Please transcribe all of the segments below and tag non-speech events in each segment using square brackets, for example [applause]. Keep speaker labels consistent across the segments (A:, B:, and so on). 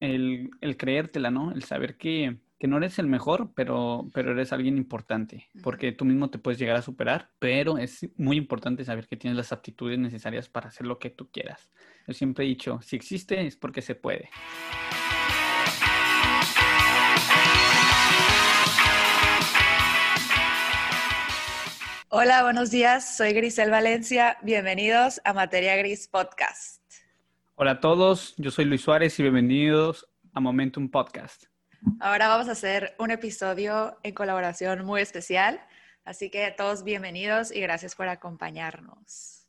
A: el, el creértela, ¿no? El saber que, que no eres el mejor, pero, pero eres alguien importante, porque tú mismo te puedes llegar a superar, pero es muy importante saber que tienes las aptitudes necesarias para hacer lo que tú quieras. Yo siempre he dicho, si existe es porque se puede.
B: Hola, buenos días. Soy Grisel Valencia. Bienvenidos a Materia Gris Podcast.
A: Hola a todos, yo soy Luis Suárez y bienvenidos a Momentum Podcast.
B: Ahora vamos a hacer un episodio en colaboración muy especial, así que todos bienvenidos y gracias por acompañarnos.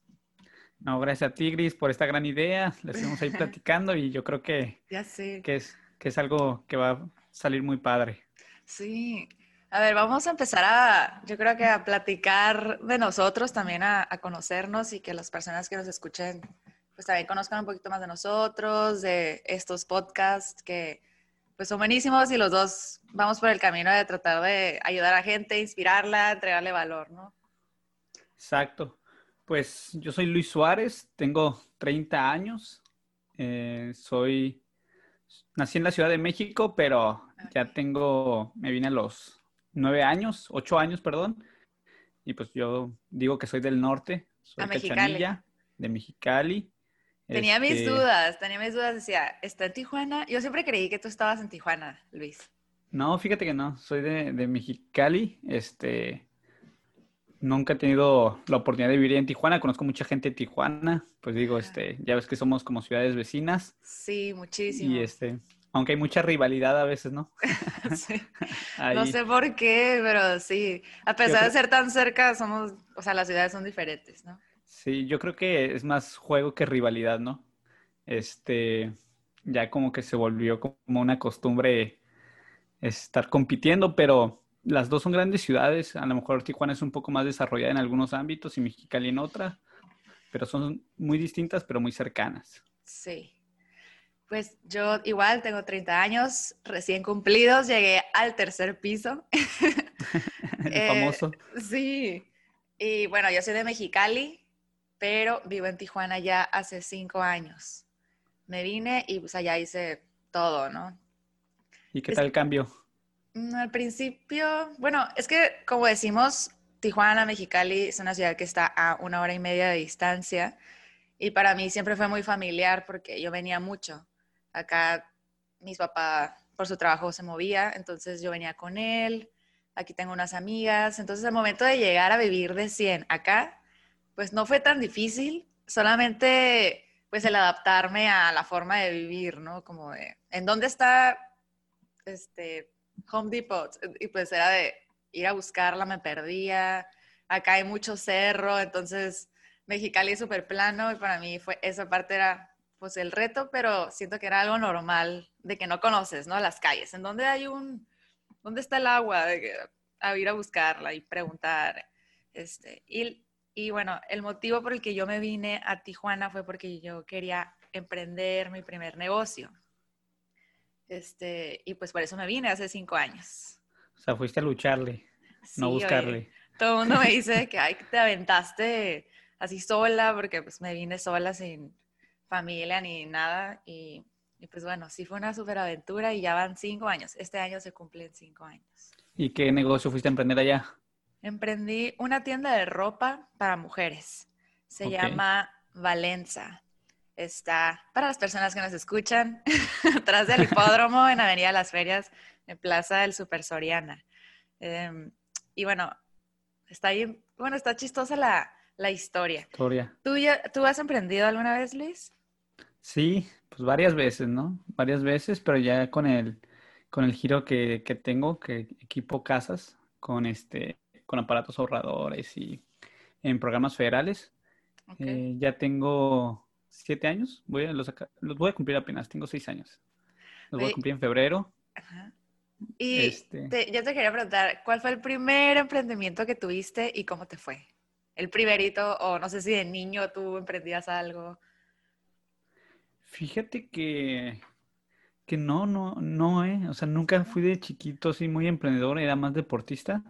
A: No, gracias a ti, Gris, por esta gran idea. La estamos ahí [laughs] platicando y yo creo que,
B: Ya sé.
A: que, es, que es algo que va a salir muy padre.
B: Sí. A ver, vamos a empezar a, yo creo que a platicar de nosotros, también a, a conocernos y que las personas que nos escuchen, pues también conozcan un poquito más de nosotros, de estos podcasts que pues son buenísimos y los dos vamos por el camino de tratar de ayudar a gente, inspirarla, entregarle valor, ¿no?
A: Exacto. Pues yo soy Luis Suárez, tengo 30 años, eh, soy, nací en la Ciudad de México, pero ya tengo, me vine a los 9 años, 8 años, perdón, y pues yo digo que soy del norte, soy
B: A Mexicali.
A: De Mexicali.
B: Tenía mis
A: Este,
B: dudas, tenía mis dudas, decía, ¿está en Tijuana? Yo siempre creí que tú estabas en Tijuana, Luis.
A: No, fíjate que no, soy de, de Mexicali, este, nunca he tenido la oportunidad de vivir en Tijuana, conozco mucha gente de Tijuana, pues digo, este, ya ves que somos como ciudades vecinas
B: Sí, muchísimo.
A: y este, aunque hay mucha rivalidad a veces, ¿no? [laughs]
B: Sí. [laughs] No sé por qué, pero sí. A pesar de ser tan cerca, somos, o sea, las ciudades son diferentes, ¿no?
A: Sí, yo creo que es más juego que rivalidad, ¿no? Este, ya como que se volvió como una costumbre estar compitiendo, pero las dos son grandes ciudades. A lo mejor Tijuana es un poco más desarrollada en algunos ámbitos y Mexicali en otra, pero son muy distintas, pero muy cercanas.
B: Sí. Pues yo igual tengo 30 años, recién cumplidos, llegué al tercer piso. [laughs]
A: El
B: Eh,
A: famoso.
B: Sí. Y bueno, yo soy de Mexicali, pero vivo en Tijuana ya hace cinco años. Me vine y pues allá hice todo, ¿no?
A: ¿Y qué
B: es-
A: tal el cambio?
B: Mm, Al principio, bueno, es que como decimos, Tijuana, Mexicali es una ciudad que está a una hora y media de distancia y para mí siempre fue muy familiar porque yo venía mucho. Acá mis papás por su trabajo se movía, entonces yo venía con él, aquí tengo unas amigas, entonces al momento de llegar a vivir de 100 acá, pues no fue tan difícil, solamente pues el adaptarme a la forma de vivir, ¿no? Como de, ¿en dónde está este Home Depot? Y pues era de ir a buscarla, me perdía, acá hay mucho cerro, entonces Mexicali es súper plano y para mí fue, esa parte era pues el reto, pero siento que era algo normal de que no conoces, ¿no? Las calles, en dónde hay un, dónde está el agua, de a ir a buscarla y preguntar, este, y, y bueno, el motivo por el que yo me vine a Tijuana fue porque yo quería emprender mi primer negocio. Este, y pues por eso me vine hace cinco años.
A: O sea, fuiste a lucharle, no
B: Sí, oye,
A: buscarle.
B: todo el mundo me dice [laughs] que ay, te aventaste así sola, porque pues me vine sola sin familia ni nada. Y, y, pues bueno, sí fue una super aventura y ya van cinco años. Este año se cumplen cinco años.
A: ¿Y qué negocio fuiste a emprender allá?
B: Emprendí una tienda de ropa para mujeres. Se llama Valenza. Está para las personas que nos escuchan, [laughs] atrás del hipódromo en Avenida Las Ferias, en Plaza del Super Soriana. Em, y bueno, está ahí, bueno, está chistosa la, la historia.
A: Victoria.
B: ¿Tú, ya, ¿Tú has emprendido alguna vez, Luis?
A: Sí, pues varias veces, ¿no? Varias veces, pero ya con el, con el giro que, que tengo, que equipo casas con este, con aparatos ahorradores y en programas federales. Eh, ya tengo siete años, voy a los, los voy a cumplir apenas, tengo seis años. Los voy a cumplir en febrero.
B: Ajá. Y
A: Este-
B: te- yo te quería preguntar, ¿cuál fue el primer emprendimiento que tuviste y cómo te fue? El primerito, o no sé si de niño tú emprendías algo.
A: Fíjate que, que no, no, no, eh. O sea, nunca fui de chiquito así muy emprendedor, era más deportista.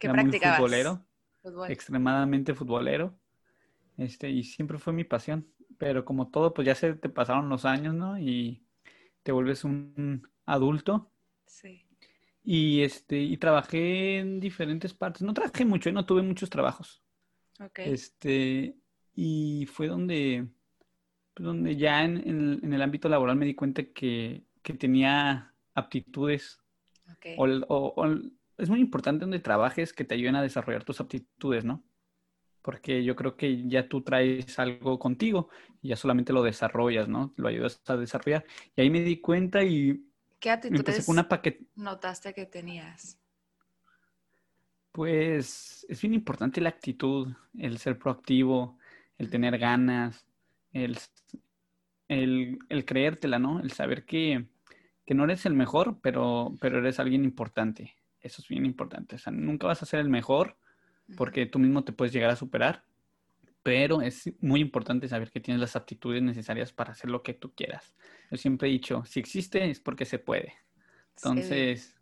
B: ¿Qué
A: Era muy futbolero.
B: Fútbol.
A: extremadamente futbolero. Este, y siempre fue mi pasión. Pero como todo, pues ya se te pasaron los años, ¿no? Y, te vuelves un adulto.
B: Sí.
A: Y este, y trabajé en diferentes partes. No trabajé mucho, ¿eh? no tuve muchos trabajos.
B: Ok.
A: Este, y fue donde, pues, donde ya en, en- en el ámbito laboral me di cuenta que, que tenía aptitudes.
B: ok.
A: O, o- es muy importante donde trabajes que te ayuden a desarrollar tus aptitudes, ¿no? Porque yo creo que ya tú traes algo contigo y ya solamente lo desarrollas, ¿no? Lo ayudas a desarrollar. Y ahí me di cuenta y
B: ¿Qué
A: con una paquete.
B: notaste que tenías?
A: Pues es bien importante la actitud, el ser proactivo, el tener ganas, el, el, el creértela, ¿no? El saber que, que no eres el mejor, pero, pero eres alguien importante. Eso es bien importante. O sea, nunca vas a ser el mejor porque tú mismo te puedes llegar a superar, pero es muy importante saber que tienes las aptitudes necesarias para hacer lo que tú quieras. Yo siempre he dicho, si existe es porque se puede.
B: Sí.
A: Entonces,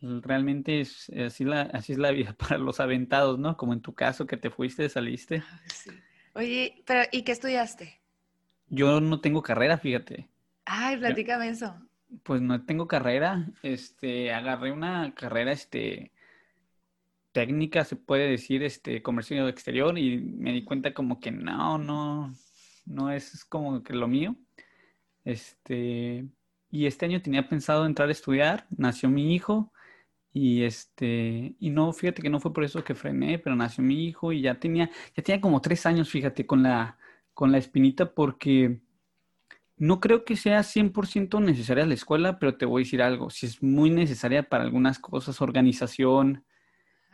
A: realmente es así, la, así es la vida [laughs] para los aventados, ¿no? Como en tu caso que te fuiste, saliste.
B: Ay, sí. Oye, pero ¿y qué estudiaste?
A: Yo no tengo carrera, fíjate.
B: Ay, platícame eso.
A: Pues no tengo carrera. Este, agarré una carrera, este, técnica, se puede decir, este, comercio exterior y me di cuenta como que no, no, no es como que lo mío. Este, y este año tenía pensado entrar a estudiar, nació mi hijo y este, y no, fíjate que no fue por eso que frené, pero nació mi hijo y ya tenía, ya tenía como tres años, fíjate, con la, con la espinita porque no creo que sea 100% necesaria la escuela, pero te voy a decir algo, si es muy necesaria para algunas cosas, organización,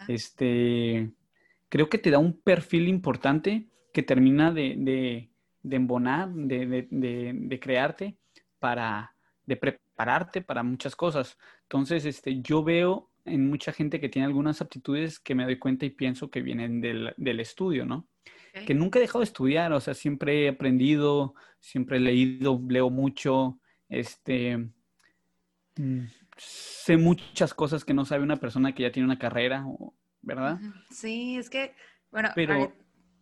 A: este, creo que te da un perfil importante que termina de, de, de embonar, de, de crearte para, de prepararte para muchas cosas. Entonces, este, yo veo en mucha gente que tiene algunas aptitudes que me doy cuenta y pienso que vienen del, del estudio, ¿no? Que nunca he dejado de estudiar, o sea, siempre he aprendido, siempre he leído, leo mucho, este, mm, sé muchas cosas que no sabe una persona que ya tiene una carrera, ¿verdad?
B: Sí, es que, bueno,
A: Pero-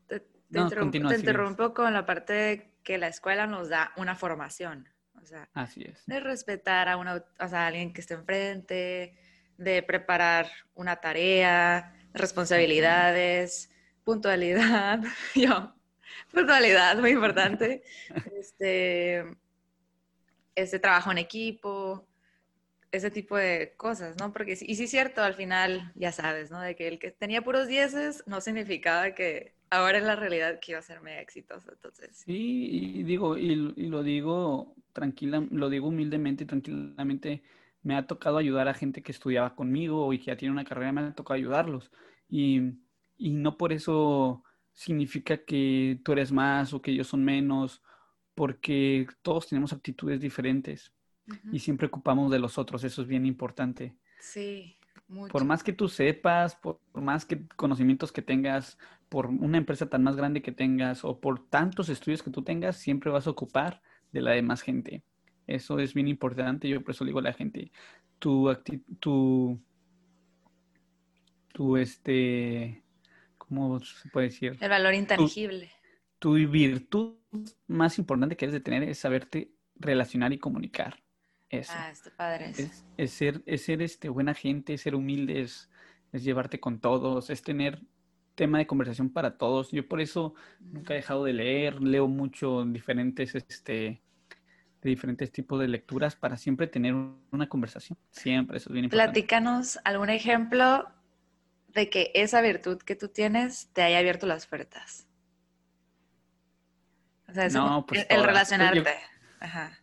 B: te, te
A: No,
B: interrumpo,
A: continúa,
B: te interrumpo con la parte de que la escuela nos da una formación, o sea,
A: Así es.
B: de respetar a, una, o sea, a alguien que esté enfrente, de preparar una tarea, responsabilidades, puntualidad, [laughs] yo, puntualidad, muy importante, este, este trabajo en equipo, ese tipo de cosas, ¿no? Porque, y sí es cierto, al final, ya sabes, ¿no? De que el que tenía puros dieces no significaba que ahora en la realidad que iba a ser mega exitoso, entonces.
A: Sí, y digo, y, y lo digo tranquila, lo digo humildemente y tranquilamente, me ha tocado ayudar a gente que estudiaba conmigo y que ya tiene una carrera, me ha tocado ayudarlos. Y, y no por eso significa que tú eres más o que ellos son menos, porque todos tenemos actitudes diferentes y siempre ocupamos de los otros, eso es bien importante.
B: Sí, mucho.
A: Por más que tú sepas, por, por más que conocimientos que tengas, por una empresa tan más grande que tengas o por tantos estudios que tú tengas, siempre vas a ocupar de la demás gente. Eso es bien importante. Yo por eso le digo a la gente, tu tu, tu este, ¿cómo se puede decir?
B: El valor intangible.
A: Tu virtud más importante que debes de tener es saberte relacionar y comunicar. Eso.
B: Ah, está padre eso.
A: Es, es ser, es ser este, buena gente, es ser humilde, es, es llevarte con todos, es tener tema de conversación para todos. Yo por eso nunca he dejado de leer, leo mucho diferentes, este, de diferentes tipos de lecturas para siempre tener una conversación. Siempre, eso es bien importante.
B: Platícanos algún ejemplo de que esa virtud que tú tienes te haya abierto las puertas. O sea,
A: No, pues
B: el, relacionarte. Ajá.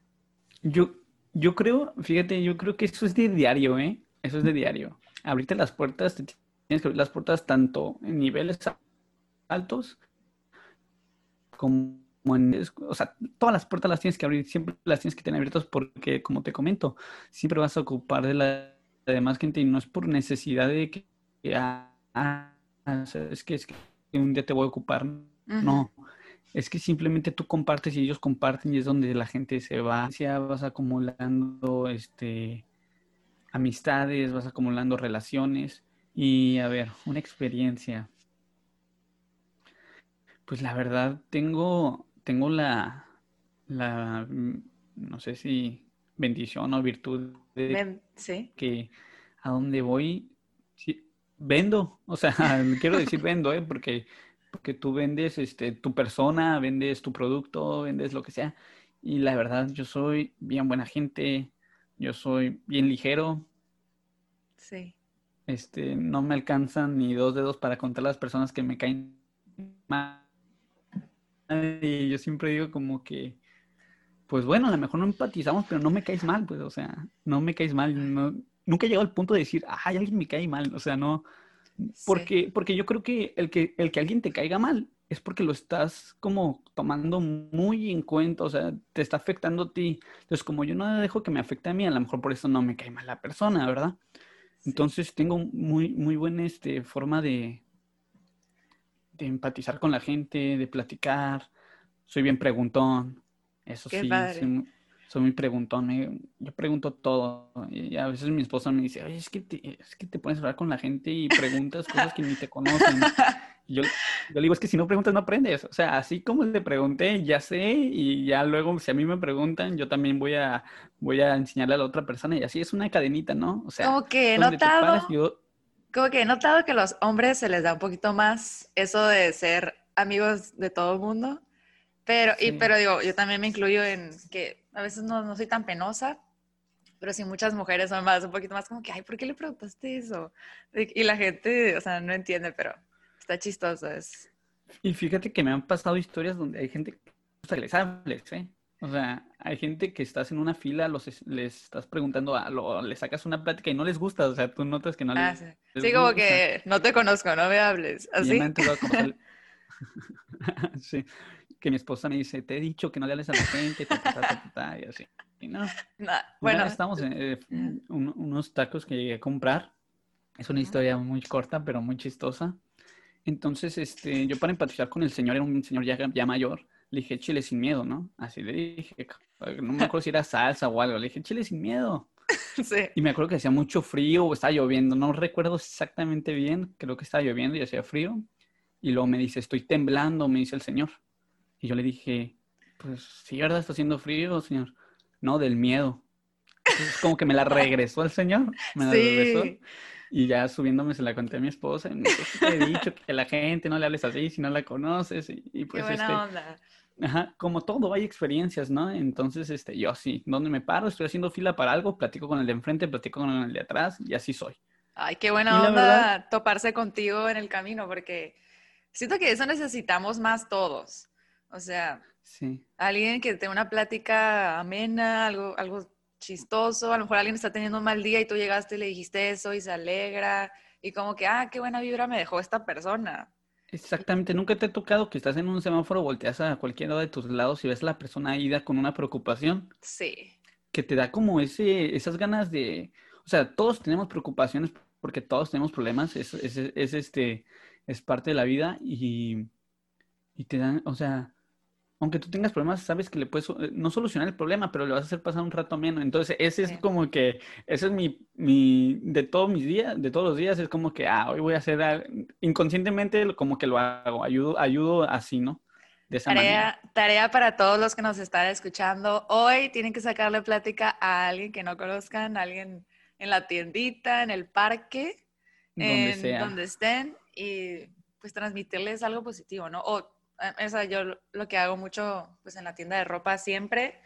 A: Yo, yo creo, fíjate, yo creo que eso es de diario, ¿eh? Eso es de diario. Abrirte las puertas, te tienes que abrir las puertas tanto en niveles altos como en, o sea, todas las puertas las tienes que abrir, siempre las tienes que tener abiertas porque, como te comento, siempre vas a ocupar de la demás gente y no es por necesidad de que, que, ah, es que es que un día te voy a ocupar, no. Es que simplemente tú compartes y ellos comparten y es donde la gente se va, ya vas acumulando este amistades, vas acumulando relaciones y a ver, una experiencia. Pues la verdad tengo tengo la la mm, no sé si bendición o virtud de
B: Sí.
A: que a donde voy sí, vendo, o sea, [laughs] quiero decir vendo, ¿eh? Porque, porque tú vendes este, tu persona, vendes tu producto, vendes lo que sea. Y la verdad, yo soy bien buena gente, yo soy bien ligero,
B: Sí.
A: este, no me alcanzan ni dos dedos para contar las personas que me caen mal. Y yo siempre digo como que, pues bueno, a lo mejor no empatizamos, pero no me caes mal, pues, o sea, no me caes mal. No, nunca he llegado al punto de decir, ay, alguien me cae mal, o sea, no. Porque, porque yo creo que el, que el que alguien te caiga mal es porque lo estás como tomando muy en cuenta, o sea, te está afectando a ti. Entonces, como yo no dejo que me afecte a mí, a lo mejor por eso no me cae mal la persona, ¿verdad?
B: Sí.
A: Entonces tengo muy, muy buena este, forma de, de empatizar con la gente, de platicar. Soy bien preguntón. Eso
B: Qué
A: sí,
B: padre.
A: soy, muy- soy muy preguntón. me- yo pregunto todo. Y a veces mi esposa me dice, oye, es que te, es que te pones a hablar con la gente y preguntas cosas que ni te conocen. Y yo, yo digo, es que si no preguntas no aprendes. O sea, así como le pregunté, ya sé, y ya luego si a mí me preguntan, yo también voy a, voy a enseñarle a la otra persona. Y así es una cadenita, ¿no? O sea,
B: Como que he
A: te paras,
B: notado,
A: yo,
B: como que he notado que los hombres se les da un poquito más eso de ser amigos de todo el mundo. Pero, y,
A: Sí.
B: pero digo, yo también me incluyo en que a veces no, no soy tan penosa, pero sí muchas mujeres son más, un poquito más como que, ay, ¿por qué le preguntaste eso? Y, y la gente, o sea, no entiende, pero está chistoso. Es,
A: Y fíjate que me han pasado historias donde hay gente que les hables, ¿eh? O sea, hay gente que estás en una fila, los, es- les estás preguntando, a, lo, le sacas una plática y no les gusta, o sea, tú notas que no
B: ah,
A: les,
B: sí.
A: les
B: Sí, como
A: gusta.
B: que no te conozco, no me hables.
A: Y
B: Así.
A: me han conocer- [laughs] [laughs] Sí, que mi esposa me dice, te he dicho que no le hables a la gente, ta, ta, ta, ta, ta, y así. Y no, bueno, estamos en eh, un- unos tacos que llegué a comprar. Es una historia muy corta, pero muy chistosa. Entonces, este, yo para empatizar con el señor, era un señor ya, ya mayor, le dije, chile sin miedo, ¿no? Así le dije, no me acuerdo si era salsa o algo, le dije, chile sin miedo. [laughs]
B: sí.
A: Y me acuerdo que hacía mucho frío o estaba lloviendo, no recuerdo exactamente bien, creo que estaba lloviendo y hacía frío. Y luego me dice, estoy temblando, me dice el señor. Y yo le dije, pues sí, ¿verdad? Está haciendo frío, señor. No, del miedo. Entonces, como que me la regresó el señor, me la regresó.
B: Sí.
A: Y ya subiéndome se la conté a mi esposa. Y me dijo, "Sí te he dicho que a la gente no le hables así si no la conoces. Y, y
B: Qué
A: pues
B: buena
A: este,
B: onda.
A: Ajá, como todo, hay experiencias, ¿no? Entonces, este, yo sí, donde me paro, estoy haciendo fila para algo, platico con el de enfrente, platico con el de atrás y así soy.
B: Ay, qué buena onda
A: verdad-
B: toparse contigo en el camino, porque siento que eso necesitamos más todos. O sea,
A: Sí,
B: alguien que tenga una plática amena, algo, algo chistoso, a lo mejor alguien está teniendo un mal día y tú llegaste y le dijiste eso y se alegra, y como que, ah, qué buena vibra me dejó esta persona.
A: exactamente. Nunca te ha tocado que estás en un semáforo, volteas a cualquiera de tus lados y ves a la persona ida con una preocupación
B: Sí,
A: que te da como ese, esas ganas de, o sea, todos tenemos preocupaciones porque todos tenemos problemas, es, es, es, este, es parte de la vida y, y te dan, o sea, aunque tú tengas problemas, sabes que le puedes, eh, no solucionar el problema, pero le vas a hacer pasar un rato menos. Entonces, ese
B: Sí.
A: es como que, ese es mi, mi, de todos mis días, de todos los días, es como que, ah, hoy voy a hacer, inconscientemente como que lo hago, ayudo, ayudo así, ¿no? De esa manera.
B: tarea, tarea para todos los que nos están escuchando. Hoy tienen que sacarle plática a alguien que no conozcan, a alguien en la tiendita, en el parque,
A: Donde
B: en
A: sea.
B: donde estén y pues transmitirles algo positivo, ¿no? O, o sea, yo lo- lo que hago mucho pues en la tienda de ropa siempre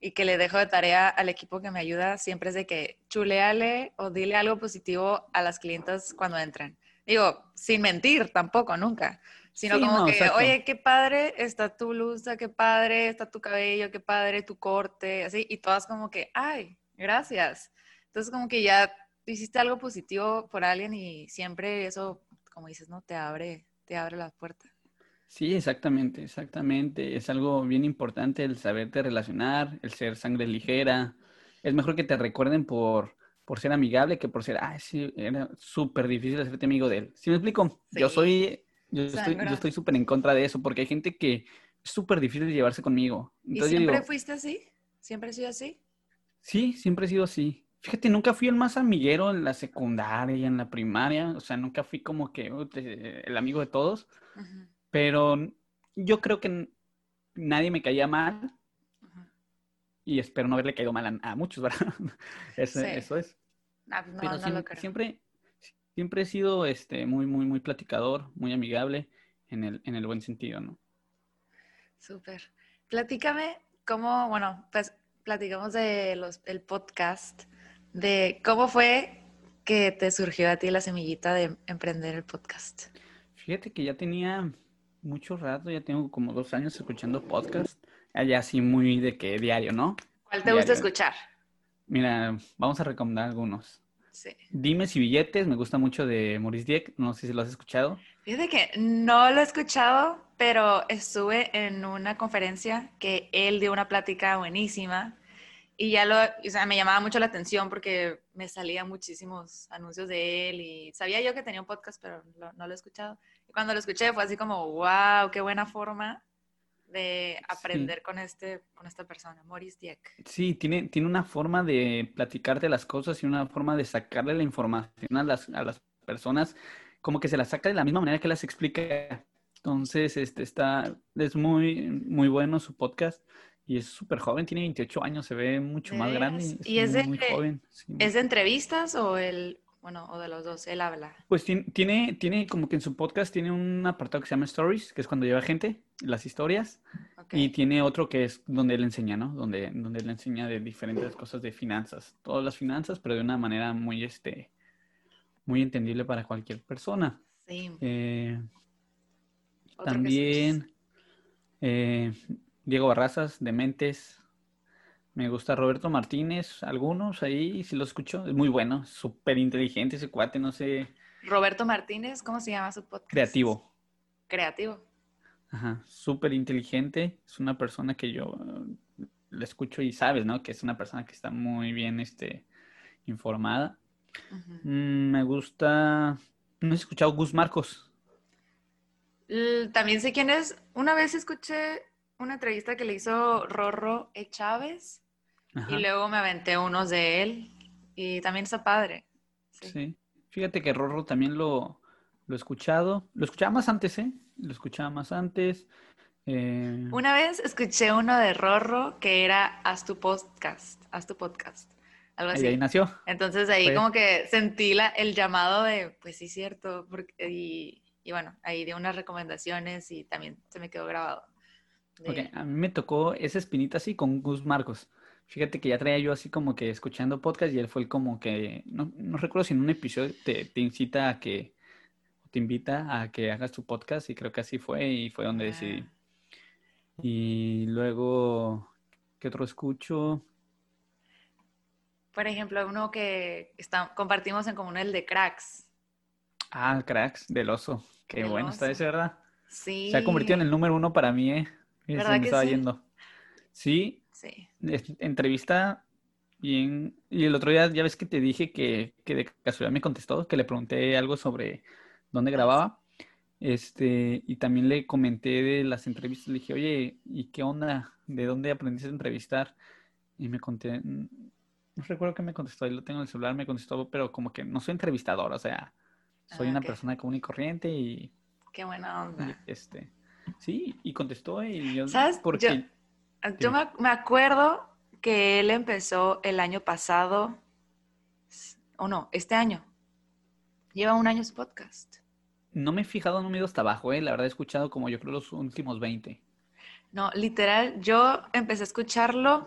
B: y que le dejo de tarea al equipo que me ayuda siempre es de que chuleale o dile algo positivo a las clientas cuando entran. Digo, sin mentir tampoco, nunca. Sino
A: Sí,
B: como
A: no,
B: que,
A: exacto.
B: oye, qué padre está tu blusa, qué padre está tu cabello, qué padre tu corte, así. Y todas como que, ay, gracias. Entonces como que ya hiciste algo positivo por alguien y siempre eso, como dices, ¿no? Te abre, te abre la puerta.
A: Sí, exactamente, exactamente. Es algo bien importante el saberte relacionar, el ser sangre ligera. Es mejor que te recuerden por, por ser amigable que por ser, ah, sí, era súper difícil hacerte amigo de él. ¿Sí me explico? Yo soy, yo estoy, yo estoy súper en contra de eso porque hay gente que es súper difícil llevarse conmigo.
B: ¿Y
A: Entonces
B: siempre
A: digo,
B: fuiste así? ¿Siempre has sido así?
A: sí, siempre he sido así. Fíjate, nunca fui el más amiguero en la secundaria y en la primaria. O sea, nunca fui como que uh, el amigo de todos.
B: Ujú,
A: Pero yo creo que nadie me caía mal y espero no haberle caído mal a, muchos, [laughs] ¿verdad? eso,
B: Sí.
A: eso es.
B: Ah, pues no,
A: Pero
B: no
A: siem-
B: lo creo.
A: siempre, siempre he sido este, muy, muy, muy platicador, muy amigable en el, en el buen sentido, ¿no?
B: Súper. Platícame cómo, bueno, pues platicamos de los, el podcast, de cómo fue que te surgió a ti la semillita de emprender el podcast.
A: Fíjate que ya tenía mucho rato, ya tengo como dos años escuchando podcast, allá así muy de que diario, ¿no?
B: ¿Cuál te gusta escuchar?
A: Mira, vamos a recomendar algunos.
B: Sí.
A: Dimes y billetes, me gusta mucho de Maurice Dieck, no sé si lo has escuchado.
B: Fíjate que no lo he escuchado, pero estuve en una conferencia que él dio una plática buenísima y ya lo, o sea, me llamaba mucho la atención porque me salían muchísimos anuncios de él y sabía yo que tenía un podcast, pero lo- no lo he escuchado. Y cuando lo escuché fue así como, wow, qué buena forma de aprender con, este, con esta persona, Maurice Dieck.
A: Sí, tiene, tiene una forma de platicarte las cosas y una forma de sacarle la información a las, a las personas, como que se las saca de la misma manera que las explica. Entonces, este está, es muy, muy bueno su podcast y es súper joven, tiene 28 años, se ve mucho
B: ¿De
A: más grande.
B: veras? ¿Y es
A: muy,
B: de-
A: muy joven. sí.
B: ¿Es de entrevistas o el, bueno, o de los dos? Él habla.
A: Pues tiene, tiene, como que en su podcast tiene un apartado que se llama Stories, que es cuando lleva gente, las historias. Y tiene otro que es donde él enseña, ¿no? Donde, donde él enseña de diferentes cosas de finanzas, todas las finanzas, pero de una manera muy, este, muy entendible para cualquier persona.
B: Sí.
A: Eh, también eh, Diego Barrazas, Dementes. Me gusta Roberto Martínez, algunos ahí, si lo escucho, es muy bueno, súper inteligente ese cuate, no sé,
B: Roberto Martínez, ¿cómo se llama su podcast?
A: creativo.
B: Creativo.
A: Ajá, súper inteligente. Es una persona que yo eh, la escucho y sabes, ¿no? Que es una persona que está muy bien este, informada. Mm, me gusta. No he escuchado Gus Marcos.
B: También sé quién es. Una vez escuché una entrevista que le hizo Rorro E. Chávez
A: Ajá,
B: y luego me aventé unos de él y también está padre. Sí.
A: sí. Fíjate que Rorro también lo, lo he escuchado. Lo escuchaba más antes, ¿eh? Lo escuchaba más antes. Eh,
B: Una vez escuché uno de Rorro que era Haz tu podcast, haz tu podcast, algo así.
A: ahí nació.
B: Entonces ahí como que sentí la, el llamado de, pues sí, cierto, porque, y, y bueno, ahí di unas recomendaciones y también se me quedó grabado. De-
A: a mí me tocó esa espinita así con Gus Marcos. Fíjate que ya traía yo así como que escuchando podcast y él fue el como que, no, no recuerdo si en un episodio te, te incita a que, te invita a que hagas tu podcast y creo que así fue y fue donde decidí.
B: Ah,
A: Y luego, ¿qué otro escucho?
B: Por ejemplo, uno que está, compartimos en común, el de Cracks.
A: Ah, Cracks, del oso. Qué
B: Del
A: bueno está
B: oso.
A: ese, ¿verdad?
B: Sí.
A: Se ha convertido en el número uno para mí, ¿eh? Es
B: ¿Verdad
A: donde
B: que
A: estaba
B: sí?
A: yendo. Sí, entrevista bien. Y el otro día ya ves que te dije que, que de casualidad me contestó, que le pregunté algo sobre dónde
B: Ah,
A: grababa. Este, y también le comenté de las entrevistas. Le dije, oye, ¿y qué onda? ¿De dónde aprendiste a entrevistar? Y me conté, no recuerdo qué me contestó, ahí lo tengo en el celular, me contestó, pero como que no soy entrevistador, o sea, soy
B: Ah,
A: una persona común y corriente y,
B: Qué buena
A: y,
B: onda.
A: este, sí, y contestó y yo,
B: ¿Sabes?
A: porque,
B: Yo- Yo me, me acuerdo que él empezó el año pasado, o no, este año. Lleva un año su podcast.
A: No me he fijado, no me he ido hasta abajo, ¿eh? La verdad he escuchado como yo creo los últimos 20.
B: No, literal, yo empecé a escucharlo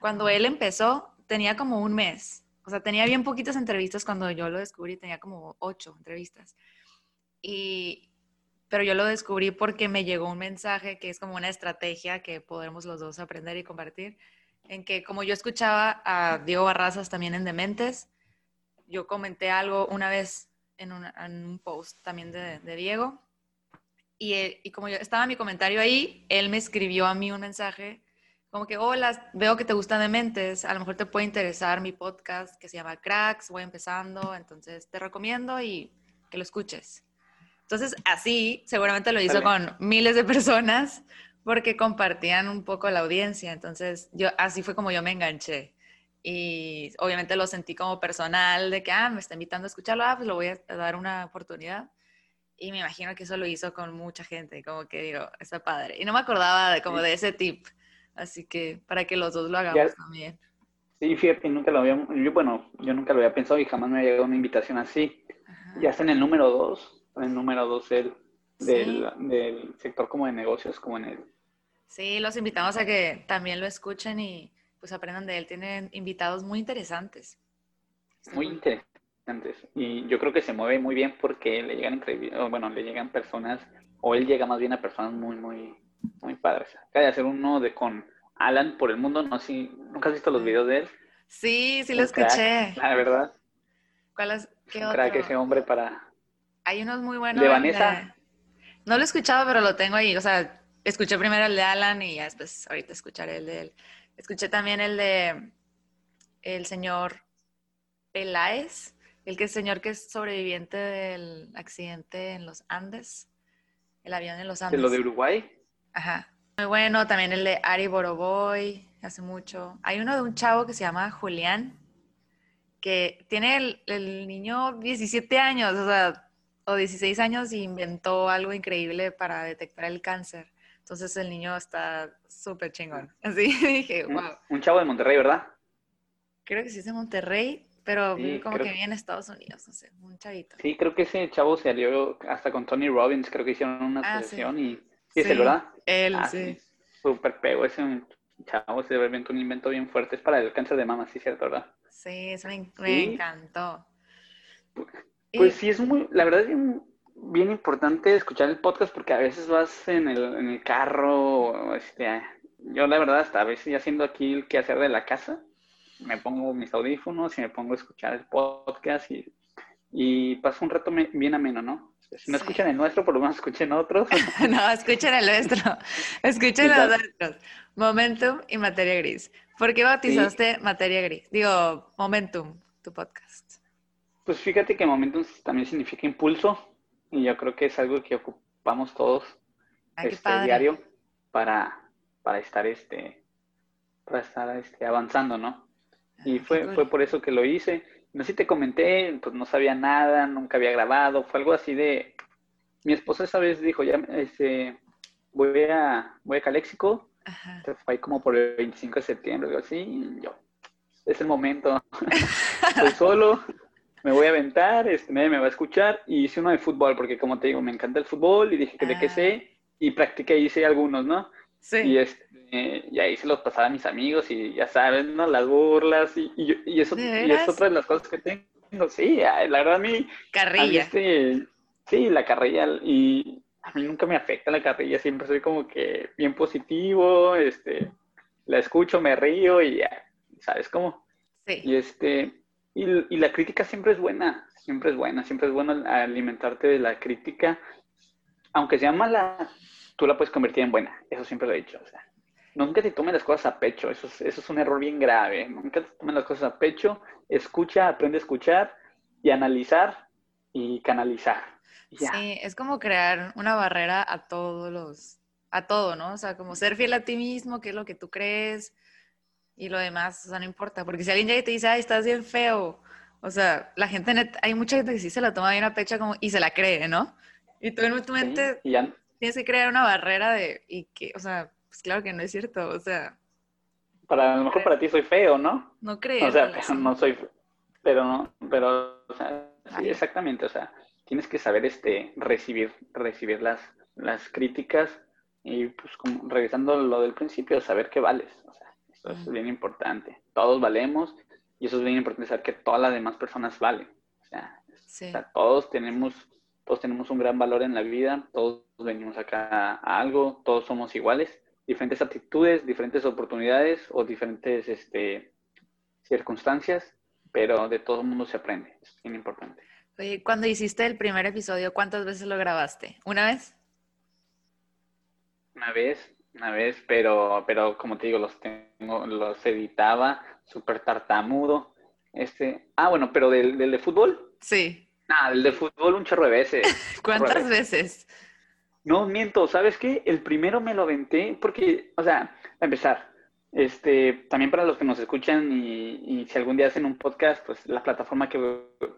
B: cuando él empezó, tenía como un mes. O sea, tenía bien poquitas entrevistas cuando yo lo descubrí, tenía como ocho entrevistas. Y, pero yo lo descubrí porque me llegó un mensaje que es como una estrategia que podemos los dos aprender y compartir, en que como yo escuchaba a Diego Barrazas también en Dementes, yo comenté algo una vez en, un post también de, Diego, y, eh, y como yo estaba mi comentario ahí, él me escribió a mí un mensaje como que, hola, veo que te gusta Dementes, a lo mejor te puede interesar mi podcast que se llama Cracks, voy empezando, entonces te recomiendo y que lo escuches. Entonces, así seguramente lo hizo con miles de personas porque compartían un poco la audiencia. Entonces, yo así fue como yo me enganché. Y obviamente lo sentí como personal, de que, ah, me está invitando a escucharlo, ah, pues lo voy a dar una oportunidad. Y me imagino que eso lo hizo con mucha gente, como que digo, está padre. Y no me acordaba de, como de ese tip, Así que para que los dos lo hagamos también.
A: Sí, fíjate, nunca lo había, yo, bueno, yo nunca lo había pensado y jamás me había llegado una invitación así. Ya está en el número dos, el número dos del, del, sector como de negocios, como en el...
B: Sí, los invitamos a que también lo escuchen y pues aprendan de él. Tienen invitados muy interesantes.
A: Muy interesantes. Y yo creo que se mueve muy bien porque le llegan bueno, le llegan personas, o él llega más bien a personas muy, muy, muy padres. Acaba de hacer uno de con Alan por el mundo, no sé, ¿nunca has visto los videos de él?
B: Sí, sí lo escuché.
A: la verdad.
B: ¿Cuál es? ¿Qué otro?
A: Crack ese hombre para...
B: Hay unos muy buenos.
A: ¿De Vanessa?
B: No lo he escuchado, pero lo tengo ahí. O sea, escuché primero el de Alan y ya después ahorita escucharé el de él. Escuché también el de el señor Peláez, el que es señor que es sobreviviente del accidente en los Andes, el avión en los Andes.
A: ¿De lo de Uruguay?
B: Ajá. Muy bueno, también el de Ari Boroboy, hace mucho. Hay uno de un chavo que se llama Julián, que tiene el, el niño 17 años, o sea, o 16 años y inventó algo increíble para detectar el cáncer. Entonces el niño está súper chingón. [laughs] Así dije, wow.
A: Un chavo de Monterrey, ¿verdad?
B: Creo que sí es de Monterrey, pero como que viene en Estados Unidos, no sé, un chavito.
A: Sí, creo que ese chavo salió hasta con Tony Robbins, creo que hicieron una ah, sesión y... Sí, es verdad?
B: Él, ah, sí.
A: Súper pego, ese chavo se ve un invento bien fuerte. Es para el cáncer de mama, sí, cierto, ¿verdad?
B: Sí, eso me, encantó.
A: Pues sí, es muy, la verdad es bien, importante escuchar el podcast porque a veces vas en el, en el carro, este, yo la verdad hasta a veces haciendo aquí el quehacer de la casa, me pongo mis audífonos y me pongo a escuchar el podcast y, y paso un rato bien ameno, ¿no? Si no escuchan el nuestro, por lo menos escuchen otros. [laughs]
B: no, escuchen el nuestro. [laughs] Escuchen los nuestros. Momentum y Materia Gris. ¿Por qué bautizaste Materia Gris? Digo, Momentum, tu podcast.
A: Pues fíjate que Momentum también significa impulso y yo creo que es algo que ocupamos todos este, diario para, para estar este para estar este, avanzando, ¿no? Y fue, fue por eso que lo hice. No sé si te comenté, pues no sabía nada, nunca había grabado, fue algo así de... Mi esposa esa vez dijo, ya, este, voy a, voy a Caléxico, se fue como por el 25 de septiembre, digo, sí, yo, es el momento, [laughs] estoy solo, me voy a aventar, este, nadie me va a escuchar, y hice uno de fútbol, porque como te digo, me encanta el fútbol, y dije que de qué sé, ah. y practiqué, hice algunos, ¿no? Sí. Y, este, y ahí se los pasaba a mis amigos y ya saben, ¿no? Las burlas y, y, eso y es otra de las cosas que tengo. Sí, la verdad a mí...
B: Carrilla.
A: este, sí, la carrilla y a mí nunca me afecta la carrilla, siempre soy como que bien positivo, este, la escucho, me río y ya, ¿sabes cómo? Sí. Y este, y, y la crítica siempre es buena, siempre es buena, siempre es bueno alimentarte de la crítica, aunque sea mala, tú la puedes convertir en buena. Eso siempre lo he dicho. O sea, nunca te tomes las cosas a pecho. Eso es, eso es un error bien grave. Nunca te tomes las cosas a pecho. Escucha, aprende a escuchar y analizar y canalizar.
B: Sí, es como crear una barrera a todos los, a todo, ¿no? O sea, como ser fiel a ti mismo, qué es lo que tú crees y lo demás, o sea, no importa. Porque si alguien ya te dice, ay, estás bien feo, o sea, la gente, hay mucha gente que sí se la toma bien a pecho como, y se la cree, ¿no? Y tú en tu mente... y tienes que crear una barrera de, y que, o sea, pues claro que no es cierto, o sea.
A: Para, a lo mejor para ti soy feo, ¿no?
B: No creo.
A: O sea, [laughs] no soy, pero no, pero, o sea, sí, exactamente, o sea, tienes que saber, este, recibir, recibir las, las críticas y, pues, como, regresando lo del principio, saber que vales, o sea, eso es bien importante. Todos valemos y eso es bien importante saber que todas las demás personas valen, o sea, o sea todos tenemos todos tenemos un gran valor en la vida, todos venimos acá a algo, todos somos iguales, diferentes actitudes, diferentes oportunidades o diferentes este, circunstancias, pero de todo el mundo se aprende, es bien importante.
B: Oye, cuando hiciste el primer episodio, ¿cuántas veces lo grabaste? ¿Una vez?
A: Una vez, una vez, pero, pero como te digo, los tengo, los editaba súper tartamudo. Este, ah, bueno, pero del, del de fútbol.
B: Sí.
A: Nada, el de fútbol un chorro de veces. [laughs]
B: ¿Cuántas veces?
A: No, miento, ¿sabes qué? El primero me lo aventé porque, o sea, a empezar, este, también para los que nos escuchan y, si algún día hacen un podcast, pues la plataforma que,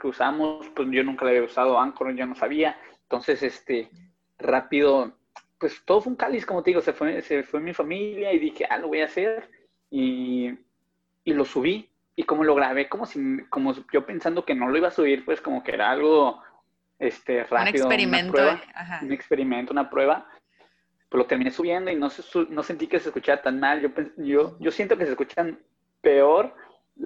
A: usamos, pues yo nunca la había usado, Anchor, yo no sabía. Entonces, este, rápido pues todo fue un cáliz, como te digo, se fue, se fue mi familia y dije, ah, lo voy a hacer. Y, y lo subí. Y como lo grabé, como si, como yo pensando que no lo iba a subir, pues como que era algo este, rápido. Un experimento. Una prueba, Un experimento, una prueba. Pues lo terminé subiendo y no, no sentí que se escuchara tan mal. Yo, yo, yo siento que se escuchan peor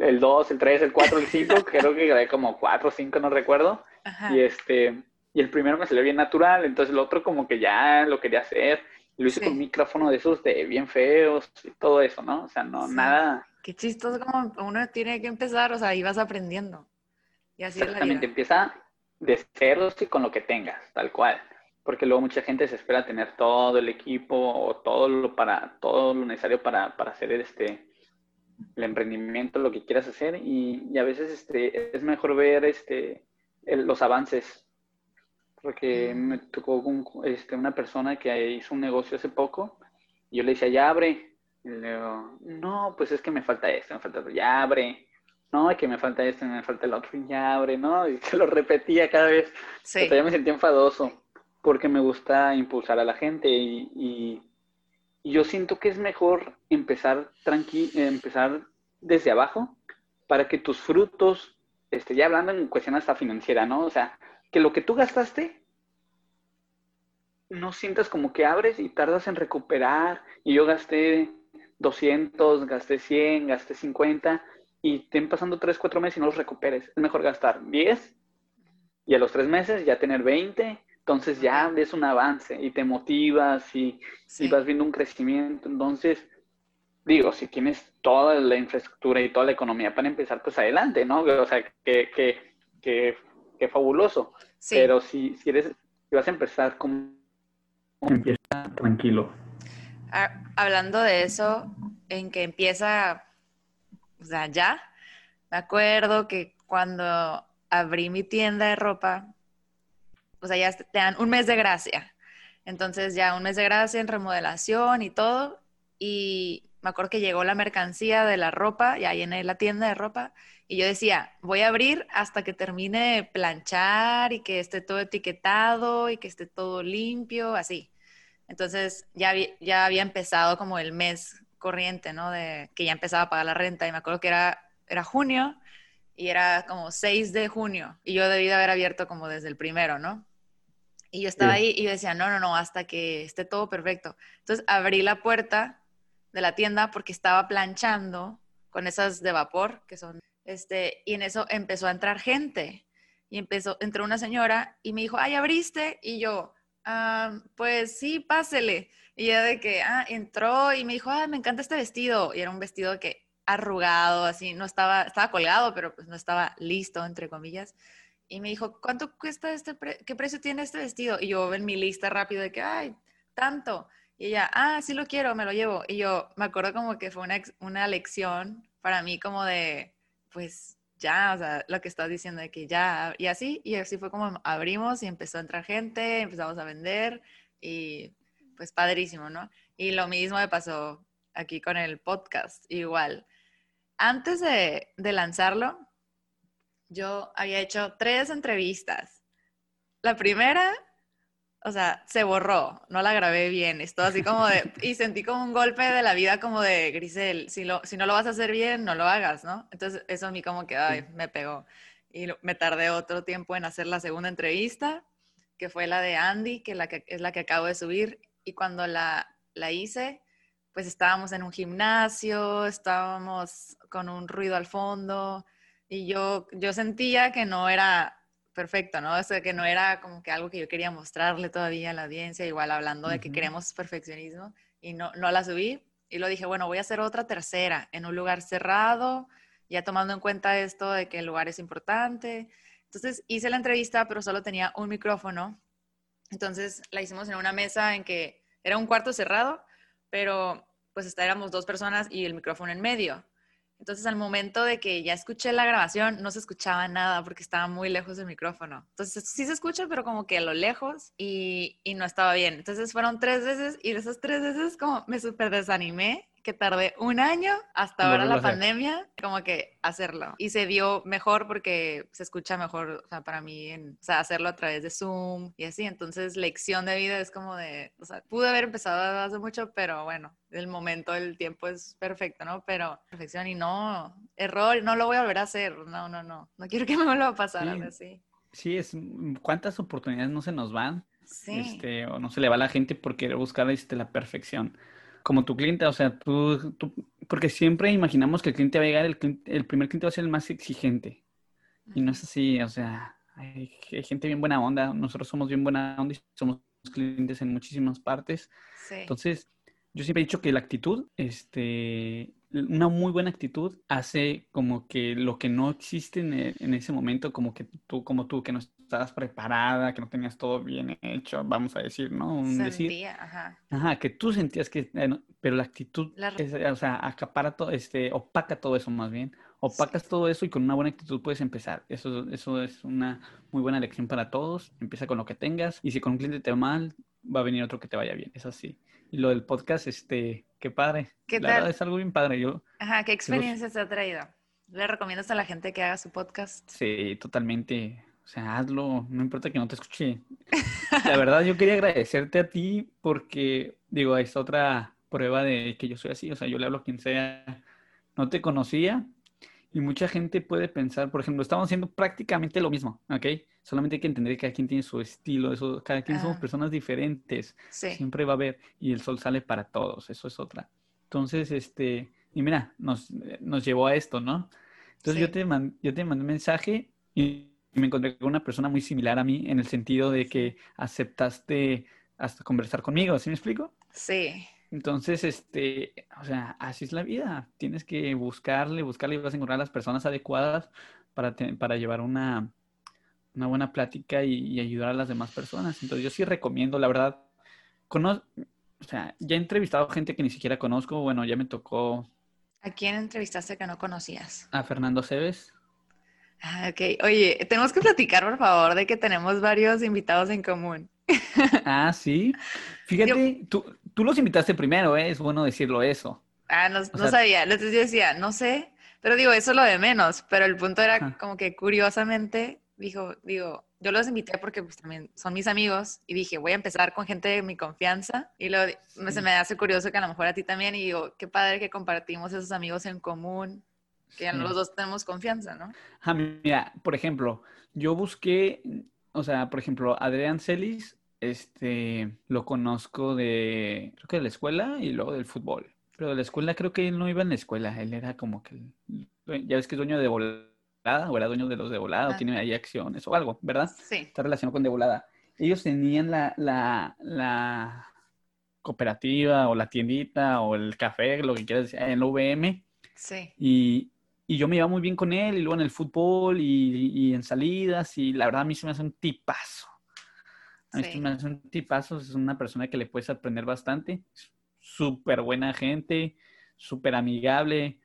A: el 2, el 3, el 4, el 5. [laughs] creo que grabé como 4 o 5, no recuerdo. Y este y el primero me salió bien natural, entonces el otro como que ya lo quería hacer. Lo hice con un micrófono de esos de bien feos y todo eso, ¿no? O sea, no, nada.
B: Qué chistoso como uno tiene que empezar, o sea, ahí vas aprendiendo.
A: Y así Exactamente, empieza de ceros y con lo que tengas, tal cual. Porque luego mucha gente se espera tener todo el equipo o todo lo para, todo lo necesario para, para hacer este el emprendimiento, lo que quieras hacer, y, y a veces este, es mejor ver este, los avances porque me tocó este, una persona que hizo un negocio hace poco y yo le decía, ya abre. Y le digo, no, pues es que me falta esto, me falta otro, ya abre. No, es que me falta esto, me falta el otro, ya abre, ¿no? Y se lo repetía cada vez. Sí. Hasta ya me sentía enfadoso porque me gusta impulsar a la gente y, y, yo siento que es mejor empezar tranqui empezar desde abajo para que tus frutos, este, ya hablando en cuestión hasta financiera, ¿no? O sea, que lo que tú gastaste no sientas como que abres y tardas en recuperar. Y yo gasté 200, gasté 100, gasté 50 y estén pasando 3, 4 meses y no los recuperes. Es mejor gastar 10 y a los 3 meses ya tener 20. Entonces ya ves un avance y te motivas y, vas viendo un crecimiento. Entonces, digo, si tienes toda la infraestructura y toda la economía para empezar, pues adelante, ¿no? O sea, que, que, que qué fabuloso. Pero si, si eres, si vas a empezar con empieza tranquilo.
B: Ah, hablando de eso, en que empieza, o sea, ya, me acuerdo que cuando abrí mi tienda de ropa, o sea, ya te dan un mes de gracia. Entonces ya un mes de gracia en remodelación y todo. Y me acuerdo que llegó la mercancía de la ropa, ya llené la tienda de ropa y yo decía, voy a abrir hasta que termine de planchar y que esté todo etiquetado y que esté todo limpio, así. Entonces ya, ya había empezado como el mes corriente, ¿no? De que ya empezaba a pagar la renta y me acuerdo que era, era junio y era como 6 de junio y yo debí de haber abierto como desde el primero, ¿no? Y yo estaba ahí y yo decía, no, no, no, hasta que esté todo perfecto. Entonces abrí la puerta de la tienda porque estaba planchando con esas de vapor que son este, y en eso empezó a entrar gente. Y empezó, entró una señora y me dijo, ay, ¿abriste? Y yo, ah, pues sí, pásele. Y ella de que, ah, entró y me dijo, ay, me encanta este vestido. Y era un vestido que arrugado, así, no estaba, estaba colgado, pero pues no estaba listo, entre comillas. Y me dijo, ¿cuánto cuesta este, qué precio tiene este vestido? Y yo en mi lista rápido de que, ay, tanto. Y ella, ah, sí lo quiero, me lo llevo. Y yo me acuerdo como que fue una, una lección para mí como de, pues ya, o sea, lo que estás diciendo de que ya, y así, y así fue como abrimos y empezó a entrar gente, empezamos a vender y pues padrísimo, ¿no? Y lo mismo me pasó aquí con el podcast, igual. Antes de, de lanzarlo, yo había hecho tres entrevistas. La primera o sea, se borró, no la grabé bien, esto así como de, y sentí como un golpe de la vida como de, Grisel, si, lo, si no lo vas a hacer bien, no lo hagas, ¿no? Entonces eso a mí como que, ay, me pegó. Y me tardé otro tiempo en hacer la segunda entrevista, que fue la de Andy, que, la que es la que acabo de subir, y cuando la, la hice, pues estábamos en un gimnasio, estábamos con un ruido al fondo, y yo, yo sentía que no era perfecto, ¿no? O sea, que no era como que algo que yo quería mostrarle todavía a la audiencia, igual hablando de que queremos perfeccionismo, y no, no la subí. Y lo dije, bueno, voy a hacer otra tercera en un lugar cerrado, ya tomando en cuenta esto de que el lugar es importante. Entonces hice la entrevista, pero solo tenía un micrófono. Entonces la hicimos en una mesa en que era un cuarto cerrado, pero pues éramos dos personas y el micrófono en medio. Entonces, al momento de que ya escuché la grabación, no se escuchaba nada porque estaba muy lejos del micrófono. Entonces, sí se escucha, pero como que a lo lejos y, y no estaba bien. Entonces, fueron tres veces y de esas tres veces como me súper desanimé, que tardé un año hasta ahora la pandemia, como que hacerlo. Y se dio mejor porque se escucha mejor, o sea, para mí, en, o sea, hacerlo a través de Zoom y así. Entonces, lección de vida es como de, o sea, pude haber empezado hace mucho, pero bueno, el momento, el tiempo es perfecto, ¿no? Pero perfección y no, error, no lo voy a volver a hacer. No, no, no. No quiero que [laughs] me vuelva a pasar algo así.
A: Sí, es cuántas oportunidades no se nos van. Sí. Este, o no se le va a la gente por querer buscar este, la perfección como tu cliente, o sea, tú, porque siempre imaginamos que el cliente va a llegar, el, el primer cliente va a ser el más exigente. Y no es así, o sea, hay, gente bien buena onda, nosotros somos bien buena onda y somos clientes en muchísimas partes. Entonces, yo siempre he dicho que la actitud, este, una muy buena actitud hace como que lo que no existe en, en, ese momento, como que tú, como tú, que no estabas preparada, que no tenías todo bien hecho, vamos a decir, ¿no? Un decir, ajá. Ajá, que tú sentías que, eh, pero la actitud, o sea, acapara todo, este, opaca todo eso más bien, opacas todo eso y con una buena actitud puedes empezar. Eso, eso es una muy buena lección para todos. Empieza con lo que tengas y si con un cliente te va mal, va a venir otro que te vaya bien. Es así. Y lo del podcast, este, qué padre. ¿Qué la Verdad es algo bien padre. Yo,
B: Ajá, ¿qué experiencias te ha traído? ¿Le recomiendas a la gente que haga su podcast?
A: Sí, totalmente. O sea, hazlo, no importa que no te escuche. La verdad, yo quería agradecerte a ti porque, digo, es otra prueba de que yo soy así. O sea, yo le hablo a quien sea. No te conocía y mucha gente puede pensar, por ejemplo, estamos haciendo prácticamente lo mismo, ¿ok? Solamente hay que entender que cada quien tiene su estilo, eso, cada quien somos ah. personas diferentes. Siempre va a haber, y el sol sale para todos, eso es otra. Entonces, este, y mira, nos, nos llevó a esto, ¿no? Entonces yo, te yo te mandé un mensaje y me encontré con una persona muy similar a mí en el sentido de que aceptaste hasta conversar conmigo, ¿sí me explico?
B: Sí.
A: Entonces, este, o sea, así es la vida. Tienes que buscarle, buscarle y vas a encontrar las personas adecuadas para, para llevar una, una buena plática y, ayudar a las demás personas. Entonces, yo sí recomiendo, la verdad, o sea, ya he entrevistado gente que ni siquiera conozco. Bueno, ya me tocó.
B: ¿A quién entrevistaste que no conocías?
A: A Fernando Cebes.
B: Ah, ok. Oye, tenemos que platicar, por favor, de que tenemos varios invitados en común. [laughs]
A: Ah, sí. Fíjate, tú, tú, los invitaste primero, ¿eh? es bueno decirlo eso.
B: Ah, no, sabía. Entonces yo decía, no sé, pero digo, eso es lo de menos. Pero el punto era como que curiosamente, dijo, digo, yo los invité porque pues también son mis amigos y dije, voy a empezar con gente de mi confianza. Y luego se me hace curioso que a lo mejor a ti también. Y digo, qué padre que compartimos esos amigos en común, que los dos tenemos confianza, ¿no?
A: Ah, mira, por ejemplo, yo busqué, o sea, por ejemplo, Adrián Celis este, lo conozco de, creo que de la escuela y luego del fútbol. Pero de la escuela creo que él no iba en la escuela, él era como que, ya ves que es dueño de volada, o era dueño de los de volada, o tiene ahí acciones o algo, ¿verdad?
B: Sí.
A: Está relacionado con de volada. Ellos tenían la, la, la cooperativa o la tiendita o el café, lo que quieras decir, en la UVM.
B: Sí.
A: Y, y yo me iba muy bien con él, y luego en el fútbol y, y, en salidas, y la verdad a mí se me hace un tipazo. A mí me hace un tipazo, es una persona que le puedes aprender bastante. Súper buena gente, súper amigable.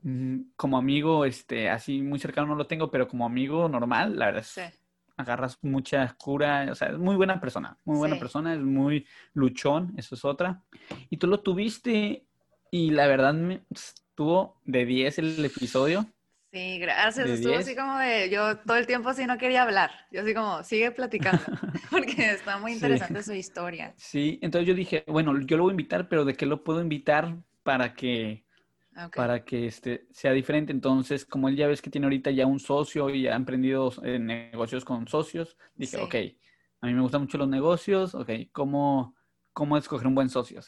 A: Mm, como amigo, este, así muy cercano no lo tengo, pero como amigo normal, la verdad es, agarras mucha cura, o sea, es muy buena persona, muy buena persona, es muy luchón, eso es otra. Y tú lo tuviste y la verdad me estuvo de 10 el episodio.
B: Sí, gracias. Estuvo así como de, yo todo el tiempo así no quería hablar. Yo así como, sigue platicando, [laughs] porque está muy interesante su historia.
A: Sí, entonces yo dije, bueno, yo lo voy a invitar, pero ¿de qué lo puedo invitar para que, para que este, sea diferente? Entonces, como él ya ves que tiene ahorita ya un socio y ha emprendido en negocios con socios, dije, ok, a mí me gustan mucho los negocios, ok, ¿cómo, cómo escoger un buen socio?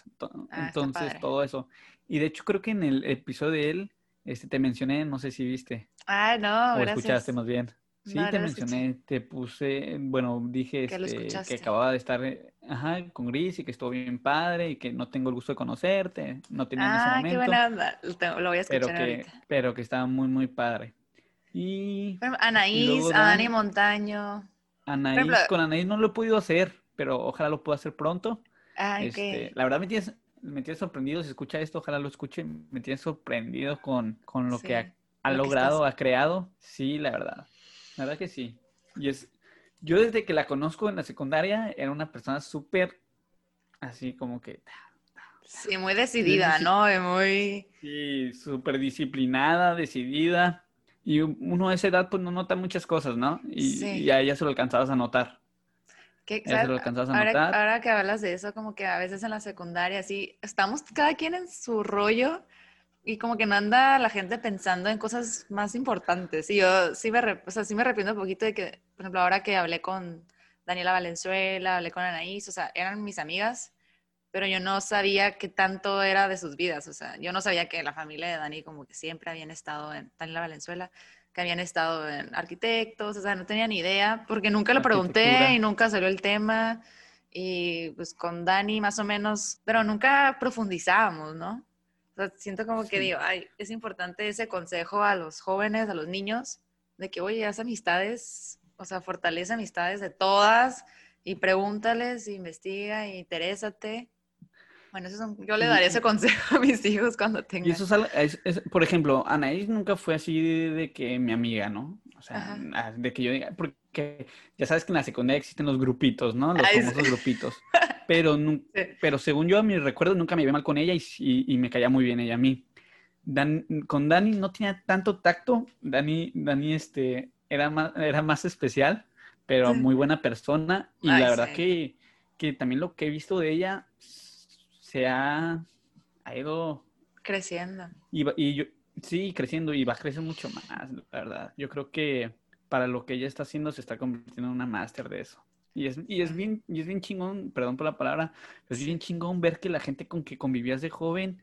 A: Ah, entonces, todo eso. Y de hecho creo que en el episodio de él este, te mencioné, no sé si viste.
B: Ah, no,
A: o escuchaste más bien. Sí, te mencioné, te puse, bueno, dije este, que acababa de estar ajá, con Gris y que estuvo bien padre y que no tengo el gusto de conocerte, no tenía en ese momento. Ah, qué buena
B: onda, lo voy a escuchar
A: pero que, Pero que estaba muy, muy padre. Y...
B: Anaís, Dani Montaño.
A: Anaís, con Anaís no lo he podido hacer, pero ojalá lo pueda hacer pronto.
B: Ah, este,
A: La verdad me tienes, me tienes sorprendido, si escucha esto, ojalá lo escuche, me tienes sorprendido con, con lo que ha, logrado, ha creado. Sí, la verdad, la verdad que sí. Y es, yo desde que la conozco en la secundaria era una persona súper así como que
B: Sí, muy decidida, ¿no? Muy...
A: Sí, súper disciplinada, decidida. Y uno a esa edad pues no nota muchas cosas, ¿no? Y, sí. y a ella se lo alcanzabas a notar.
B: ¿Qué, se lo a notar. Ahora que hablas de eso, como que a veces en la secundaria, sí, estamos cada quien en su rollo y como que no anda la gente pensando en cosas más importantes. Y yo sí me, o sea, sí me arrepiento un poquito de que, por ejemplo, ahora que hablé con Daniela Valenzuela, hablé con Anaís, o sea, eran mis amigas, pero yo no sabía qué tanto era de sus vidas. O sea, yo no sabía que la familia de Dani como que siempre habían estado en Daniela Valenzuela, que habían estado en arquitectos, o sea, no tenía ni idea, porque nunca lo pregunté y nunca salió el tema. Y pues con Dani más o menos, pero nunca profundizábamos, ¿no? O sea, siento como que digo, ay, es importante ese consejo a los jóvenes, a los niños, de que, oye, haz amistades, o sea, fortalece amistades de todas y pregúntales, investiga, y interésate. Bueno, eso yo le daría ese consejo a mis hijos cuando tengan.
A: Y eso es, por ejemplo, Anaís nunca fue así de, que mi amiga, ¿no? O sea, ah, de que yo diga, porque ya sabes que en la secundaria existen los grupitos, ¿no? Los famosos grupitos. [laughs] pero, pero según yo a mi recuerdo nunca me iba mal con ella y, me caía muy bien ella a mí. con Dani no tenía tanto tacto, Dani, Dani este, era, más, era más especial, pero muy buena persona y la verdad que, que, también lo que he visto de ella se ha, ha ido
B: creciendo.
A: Y, y yo, sí, creciendo y va a crecer mucho más, la verdad. Yo creo que para lo que ella está haciendo se está convirtiendo en una máster de eso. Y es, y es bien, y es bien chingón, perdón por la palabra, es bien chingón ver que la gente con que convivías de joven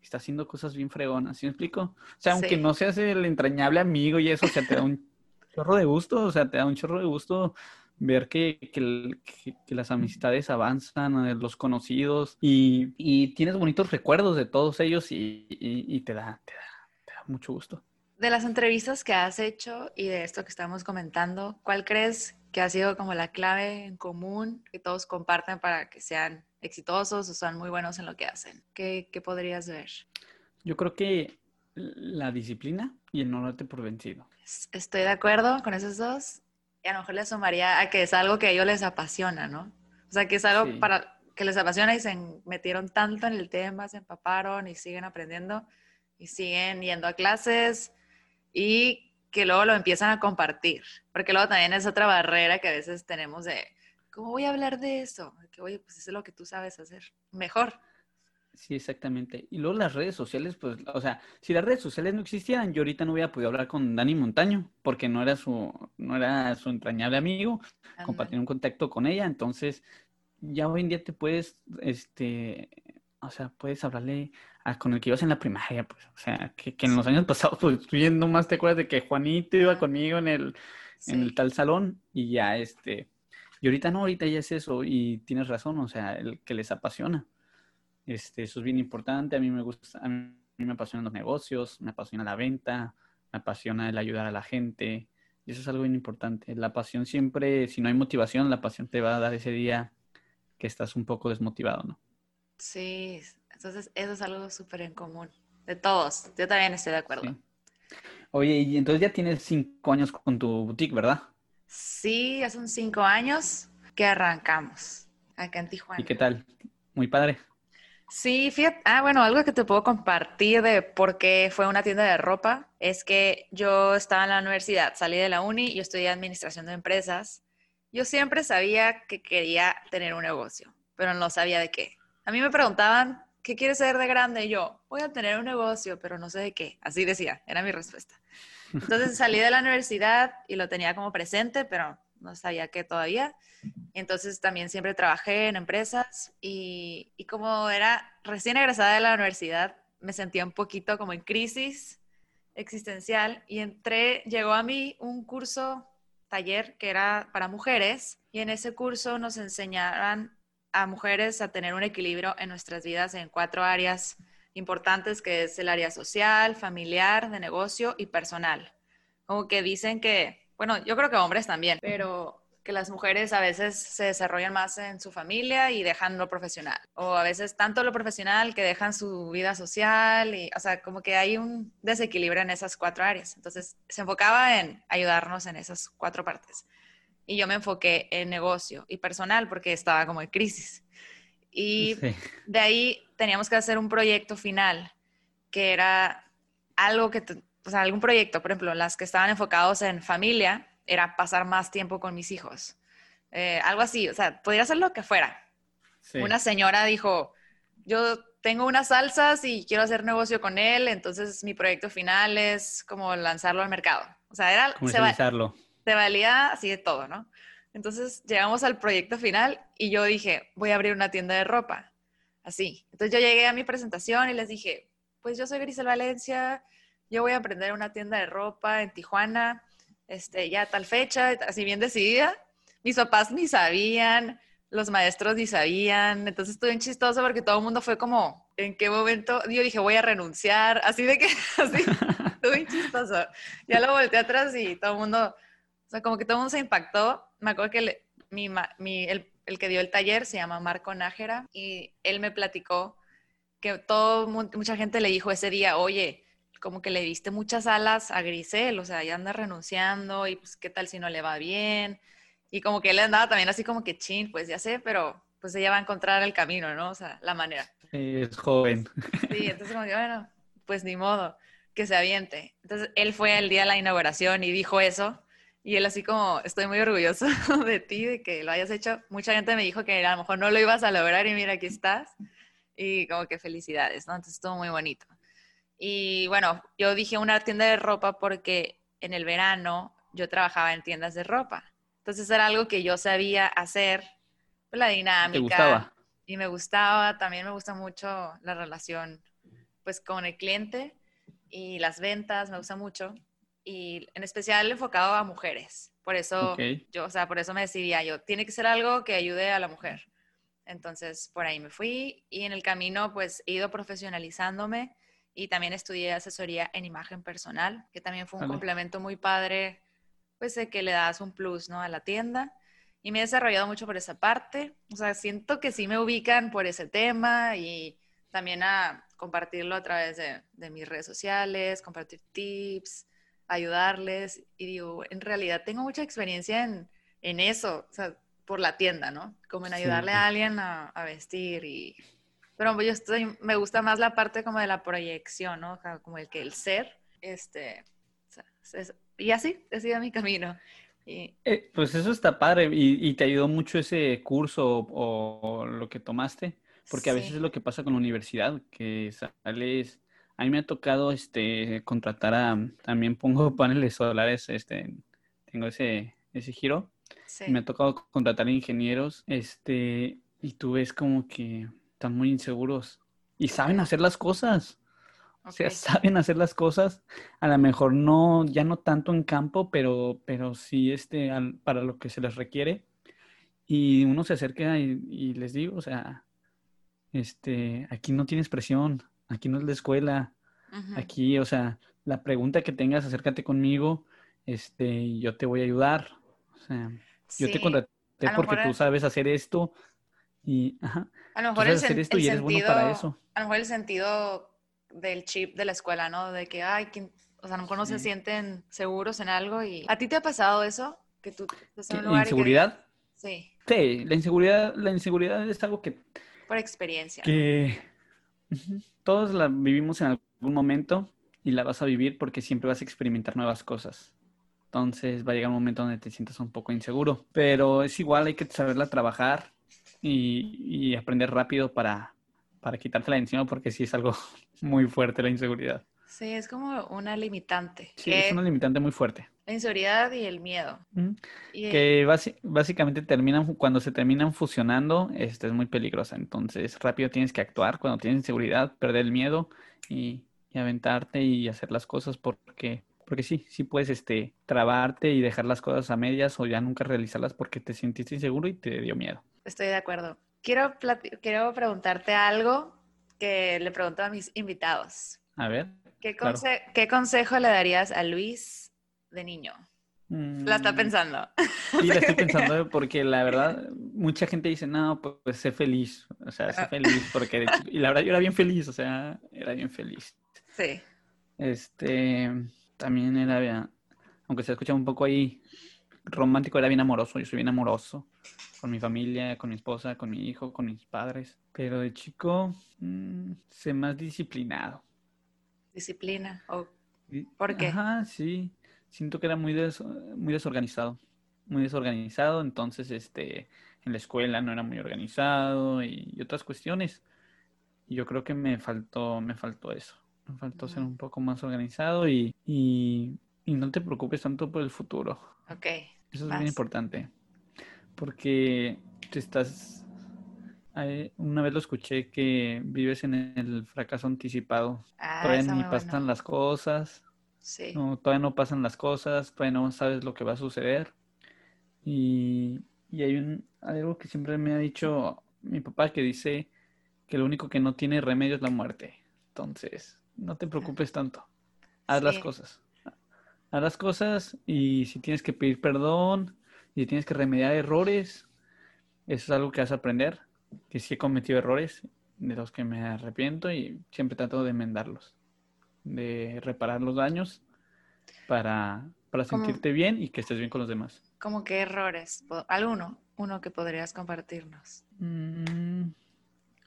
A: está haciendo cosas bien fregonas, ¿sí me explico? O sea, aunque no seas el entrañable amigo y eso, o sea, te da un [laughs] chorro de gusto, o sea, te da un chorro de gusto ver que, que, que, las amistades avanzan, eh, los conocidos, y, y, tienes bonitos recuerdos de todos ellos y, y te, da, te, da, te da mucho gusto.
B: De las entrevistas que has hecho y de esto que estamos comentando, ¿cuál crees que ha sido como la clave en común que todos comparten para que sean exitosos o sean muy buenos en lo que hacen? ¿Qué, qué podrías ver?
A: Yo creo que la disciplina y el no darte por vencido.
B: Estoy de acuerdo con esos dos. Y a lo mejor le sumaría a que es algo que a ellos les apasiona, ¿no? O sea, que es algo para que les apasiona y se metieron tanto en el tema, se empaparon y siguen aprendiendo y siguen yendo a clases y que luego lo empiezan a compartir, porque luego también es otra barrera que a veces tenemos de, ¿cómo voy a hablar de eso? Que, oye, pues eso es lo que tú sabes hacer mejor.
A: Sí, exactamente. Y luego las redes sociales, pues, o sea, si las redes sociales no existieran, yo ahorita no hubiera podido hablar con Dani Montaño, porque no era su, no era su entrañable amigo, compartir un contacto con ella, entonces ya hoy en día te puedes, este, o sea, puedes hablarle con el que ibas en la primaria, pues, o sea, que, en los años pasados, pues, tú yendo más te acuerdas de que Juanito iba conmigo en el, en el tal salón y ya, este, y ahorita no, ahorita ya es eso y tienes razón, o sea, el que les apasiona. Este, eso es bien importante, a mí me gusta, a mí me apasionan los negocios, me apasiona la venta, me apasiona el ayudar a la gente, y eso es algo bien importante. La pasión siempre, si no hay motivación, la pasión te va a dar ese día que estás un poco desmotivado, ¿no?
B: Sí, entonces eso es algo súper en común, de todos. Yo también estoy de acuerdo.
A: Oye, y entonces ya tienes cinco años con tu boutique, ¿verdad?
B: Sí, ya son cinco años que arrancamos acá en Tijuana.
A: ¿Y qué tal? Muy padre.
B: Sí, fíjate, ah, bueno, algo que te puedo compartir de por qué fue una tienda de ropa es que yo estaba en la universidad, salí de la uni y estudié administración de empresas. Yo siempre sabía que quería tener un negocio, pero no sabía de qué. A mí me preguntaban, ¿qué quieres ser de grande? Y yo, voy a tener un negocio, pero no sé de qué. Así decía, era mi respuesta. Entonces salí de la universidad y lo tenía como presente, pero no sabía qué todavía. Entonces también siempre trabajé en empresas y, y, como era recién egresada de la universidad, me sentía un poquito como en crisis existencial y entré, llegó a mí un curso, taller que era para mujeres y en ese curso nos enseñaban a mujeres a tener un equilibrio en nuestras vidas en cuatro áreas importantes, que es el área social, familiar, de negocio y personal. Como que dicen que, bueno, yo creo que hombres también, pero que las mujeres a veces se desarrollan más en su familia y dejan lo profesional. O a veces tanto lo profesional que dejan su vida social. Y, o sea, como que hay un desequilibrio en esas cuatro áreas. Entonces, se enfocaba en ayudarnos en esas cuatro partes y yo me enfoqué en negocio y personal porque estaba como en crisis. Y de ahí teníamos que hacer un proyecto final, que era algo que, o sea, algún proyecto, por ejemplo, las que estaban enfocados en familia, era pasar más tiempo con mis hijos. Eh, algo así, o sea, podría ser lo que fuera. Una señora dijo, yo tengo unas salsas y quiero hacer negocio con él, entonces mi proyecto final es como lanzarlo al mercado. O sea, era...
A: Comercializarlo.
B: Se, se valía así de todo, ¿no? Entonces llegamos al proyecto final y yo dije, voy a abrir una tienda de ropa. Así. Entonces yo llegué a mi presentación y les dije, pues yo soy Grisel Valencia, yo voy a emprender una tienda de ropa en Tijuana, este, ya tal fecha, así bien decidida. Mis papás ni sabían, los maestros ni sabían, entonces estuve chistoso porque todo el mundo fue como, ¿en qué momento? Yo dije, voy a renunciar, así de que, [laughs] así, estuve chistoso. Ya lo volteé atrás y todo el mundo, o sea, como que todo el mundo se impactó. Me acuerdo que mi, mi, el, el, que dio el taller se llama Marco Nájera y él me platicó que todo, mucha gente le dijo ese día, oye, como que le diste muchas alas a Grisel, o sea, ya anda renunciando y pues qué tal si no le va bien. Y como que él andaba también así como que chin, pues ya sé, pero pues ella va a encontrar el camino, ¿no? O sea, la manera.
A: es joven.
B: Sí, [laughs] entonces como que bueno, pues ni modo, que se aviente. Entonces él fue el día de la inauguración y dijo eso. Y él así como, estoy muy orgulloso [laughs] de ti, de que lo hayas hecho. Mucha gente me dijo que a lo mejor no lo ibas a lograr y mira, aquí estás. Y como que felicidades, ¿no? Entonces estuvo muy bonito. Y bueno, yo dije una tienda de ropa porque en el verano yo trabajaba en tiendas de ropa. Entonces era algo que yo sabía hacer, pues, la dinámica. ¿Te gustaba? Y me gustaba, también me gusta mucho la relación pues con el cliente y las ventas, me gusta mucho. Y en especial enfocado a mujeres. Por eso, yo, o sea, por eso me decidía yo, tiene que ser algo que ayude a la mujer. Entonces, por ahí me fui y en el camino, pues, he ido profesionalizándome y también estudié asesoría en imagen personal, que también fue un complemento muy padre, pues de que le das un plus, ¿no? A la tienda. Y me he desarrollado mucho por esa parte. O sea, siento que sí me ubican por ese tema y también a compartirlo a través de, de mis redes sociales, compartir tips, ayudarles. Y digo, en realidad tengo mucha experiencia en, en eso, o sea, por la tienda, ¿no? Como en ayudarle a alguien a, a vestir y pero yo estoy, me gusta más la parte como de la proyección, ¿no? Como el que el ser, este, y así, he sido mi camino. Y...
A: Eh, pues eso está padre y, te ayudó mucho ese curso o, lo que tomaste, porque a veces es lo que pasa con la universidad, que sales, a mí me ha tocado este, contratar a, también pongo [laughs] paneles solares, este, tengo ese, ese giro, me ha tocado contratar ingenieros, este, y tú ves como que están muy inseguros y saben hacer las cosas. O sea, saben hacer las cosas, a lo mejor no, ya no tanto en campo, pero, pero sí este, para lo que se les requiere. Y uno se acerca y, les digo, o sea, este, aquí no tienes presión, aquí no es la escuela, aquí, o sea, la pregunta que tengas, acércate conmigo, este, yo te voy a ayudar. O sea, yo te contraté porque tú sabes hacer esto y, ajá,
B: a lo mejor el, sentido, para eso. A lo mejor el sentido del chip de la escuela, ¿no? De que, ay, o sea, a lo mejor no se sienten seguros en algo y... ¿A ti te ha pasado eso? Que tú
A: ¿Inseguridad?
B: Sí.
A: Sí, la inseguridad, la inseguridad es algo que...
B: Por experiencia.
A: Que todos la vivimos en algún momento y la vas a vivir porque siempre vas a experimentar nuevas cosas. Entonces va a llegar un momento donde te sientas un poco inseguro. Pero es igual, hay que saberla trabajar y, aprender rápido para, para quitártela de encima porque sí es algo [laughs] muy fuerte la inseguridad.
B: Sí, es como una limitante.
A: Sí, es una limitante muy fuerte.
B: La inseguridad y el miedo.
A: Que básicamente terminan, cuando se terminan fusionando, este, es muy peligrosa. Entonces, rápido tienes que actuar cuando tienes inseguridad, perder el miedo y, y aventarte y hacer las cosas porque porque sí, sí puedes este, trabarte y dejar las cosas a medias o ya nunca realizarlas porque te sentiste inseguro y te dio miedo.
B: Estoy de acuerdo. Quiero, quiero preguntarte algo que le pregunto a mis invitados.
A: A ver.
B: ¿Qué, ¿qué consejo le darías a Luis de niño? La está mm. pensando.
A: Sí, la estoy [laughs] pensando porque la verdad, mucha gente dice, no, pues, pues sé feliz. O sea, sé feliz porque... Y la verdad yo era bien feliz, o sea, era bien feliz.
B: Sí.
A: Este, también era, aunque se escucha un poco ahí romántico era bien amoroso, yo soy bien amoroso con mi familia, con mi esposa, con mi hijo, con mis padres. Pero de chico, mm, sé más disciplinado.
B: Disciplina, ¿o por qué?
A: Ajá, sí. Siento que era muy, muy desorganizado. Muy desorganizado, entonces este, en la escuela no era muy organizado y, otras cuestiones. Y yo creo que me faltó, me faltó eso. Me faltó ser un poco más organizado y, y, no te preocupes tanto por el futuro.
B: Ok.
A: Eso es muy importante. Porque te estás una vez lo escuché que vives en el fracaso anticipado. Ah, todavía ni pasan las cosas.
B: Sí.
A: No, todavía no pasan las cosas, todavía no sabes lo que va a suceder. Y, y hay un, algo que siempre me ha dicho mi papá que dice que lo único que no tiene remedio es la muerte. Entonces, no te preocupes tanto. Haz las cosas. Haz las cosas y si tienes que pedir perdón y si tienes que remediar errores, eso es algo que vas a aprender que sí he cometido errores de los que me arrepiento y siempre trato de enmendarlos, de reparar los daños para, para sentirte bien y que estés bien con los demás.
B: ¿Cómo qué errores? ¿Alguno? Uno que podrías compartirnos. Mm.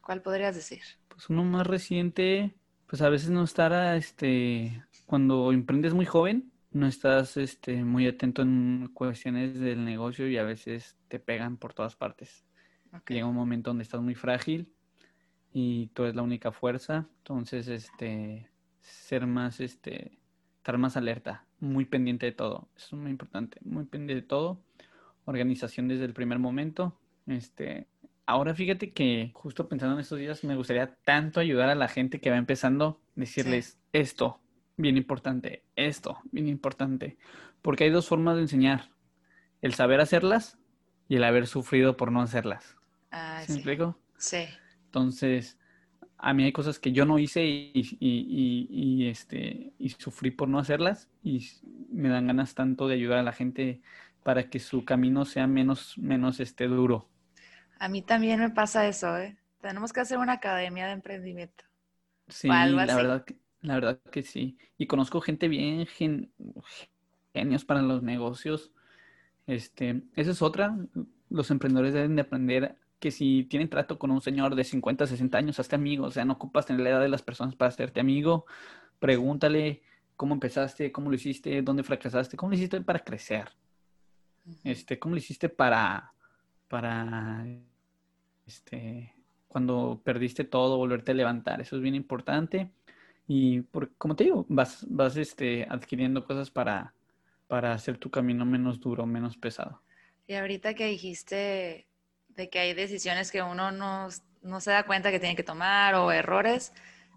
B: ¿Cuál podrías decir?
A: Pues uno más reciente, pues a veces no estar este, cuando emprendes muy joven, no estás este, muy atento en cuestiones del negocio y a veces te pegan por todas partes. Llega un momento donde estás muy frágil y tú eres la única fuerza. Entonces, este, ser más, este, estar más alerta, muy pendiente de todo. Eso es muy importante, muy pendiente de todo. Organización desde el primer momento. Este, ahora fíjate que justo pensando en estos días me gustaría tanto ayudar a la gente que va empezando, decirles esto, bien importante, esto, bien importante. Porque hay dos formas de enseñar. El saber hacerlas y el haber sufrido por no hacerlas.
B: Ah,
A: ¿Sí, me explico?
B: Sí.
A: Entonces, a mí hay cosas que yo no hice y, este, y sufrí por no hacerlas y me dan ganas tanto de ayudar a la gente para que su camino sea menos, menos este, duro.
B: A mí también me pasa eso, ¿eh? Tenemos que hacer una academia de emprendimiento.
A: Sí, la verdad, que, la verdad que sí. Y conozco gente bien, genios para los negocios. Este, esa es otra. Los emprendedores deben de aprender que si tienen trato con un señor de 50, 60 años, hazte amigo. O sea, no ocupas tener la edad de las personas para hacerte amigo. Pregúntale cómo empezaste, cómo lo hiciste, dónde fracasaste, cómo lo hiciste para crecer. Este, cómo lo hiciste para, para, este, cuando perdiste todo, volverte a levantar. Eso es bien importante. Y por, como te digo, vas, vas este, adquiriendo cosas para, para hacer tu camino menos duro, menos pesado.
B: Y ahorita que dijiste de que hay decisiones que uno no, se da cuenta que tiene que tomar o errores.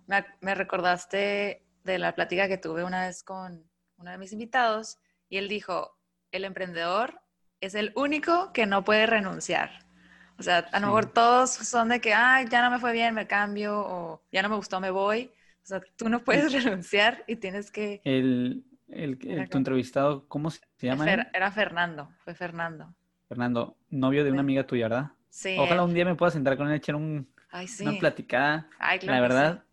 B: Me, recordaste de la plática que tuve una vez con uno de mis invitados y él dijo, el emprendedor es el único que no puede renunciar. O sea, a lo mejor todos son de que, ay, ya no me fue bien, me cambio, o ya no me gustó, me voy. O sea, tú no puedes [laughs] renunciar y tienes que...
A: El, tu entrevistado, ¿cómo se llama?
B: Era Fernando, fue Fernando.
A: Fernando, novio de una amiga tuya, ¿verdad?
B: Sí.
A: Ojalá un día me pueda sentar con él, echar un, una platicada.
B: Ay,
A: claro La verdad.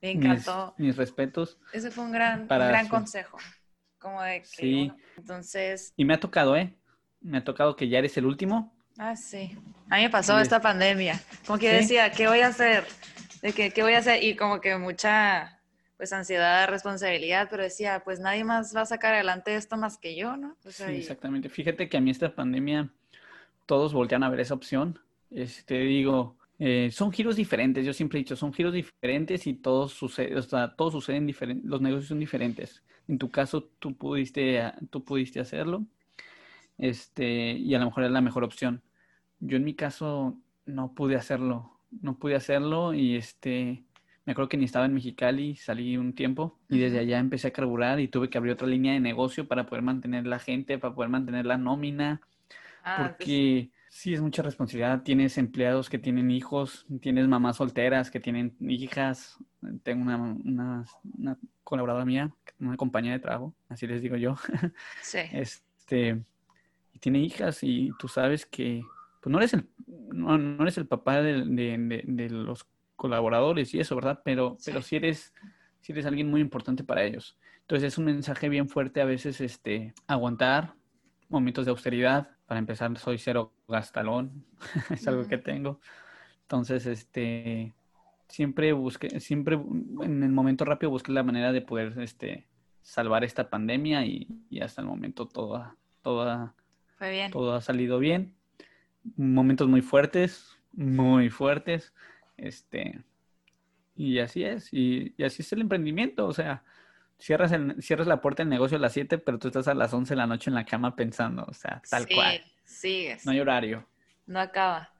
B: Me encantó.
A: Mis, respetos.
B: Ese fue un gran, gran consejo. Como de que,
A: sí.
B: entonces.
A: Y me ha tocado, ¿eh? Me ha tocado que ya eres el último.
B: Ah, sí. A mí me pasó esta pandemia. Como que decía, ¿qué voy a hacer? De que, ¿qué voy a hacer? Y como que mucha pues ansiedad, responsabilidad, pero decía, pues nadie más va a sacar adelante esto más que yo, ¿no?
A: sí, exactamente. Fíjate que a mí esta pandemia, todos voltean a ver esa opción. Este, digo, eh, son giros diferentes, yo siempre he dicho, son giros diferentes y todos sucede, o sea, todos suceden diferentes, los negocios son diferentes. En tu caso, tú pudiste, tú pudiste hacerlo, este, y a lo mejor es la mejor opción. Yo en mi caso no pude hacerlo, no pude hacerlo y este, me acuerdo que ni estaba en Mexicali, salí un tiempo y desde allá empecé a carburar y tuve que abrir otra línea de negocio para poder mantener la gente, para poder mantener la nómina. Ah, porque sí es mucha responsabilidad. Tienes empleados que tienen hijos, tienes mamás solteras que tienen hijas. Tengo una, una, colaboradora mía, una compañía de trabajo, así les digo yo.
B: Sí. [laughs]
A: Este, y tiene hijas y tú sabes que pues no eres el, no, eres el papá de, de, de los colaboradores y eso, ¿verdad? Pero, pero si eres, eres alguien muy importante para ellos. Entonces es un mensaje bien fuerte a veces, este, aguantar, momentos de austeridad. Para empezar, soy cero gastalón, [laughs] es algo que tengo. Entonces, este, siempre busqué, siempre en el momento rápido busqué la manera de poder, este, salvar esta pandemia y, hasta el momento todo, todo, todo ha salido bien. Momentos muy fuertes, muy fuertes, este, y así es, y, y así es el emprendimiento, o sea, Cierras, el, cierras la puerta del negocio a las 7, pero tú estás a las 11 de la noche en la cama pensando, o sea, tal cual.
B: Sí,
A: No hay horario.
B: No acaba.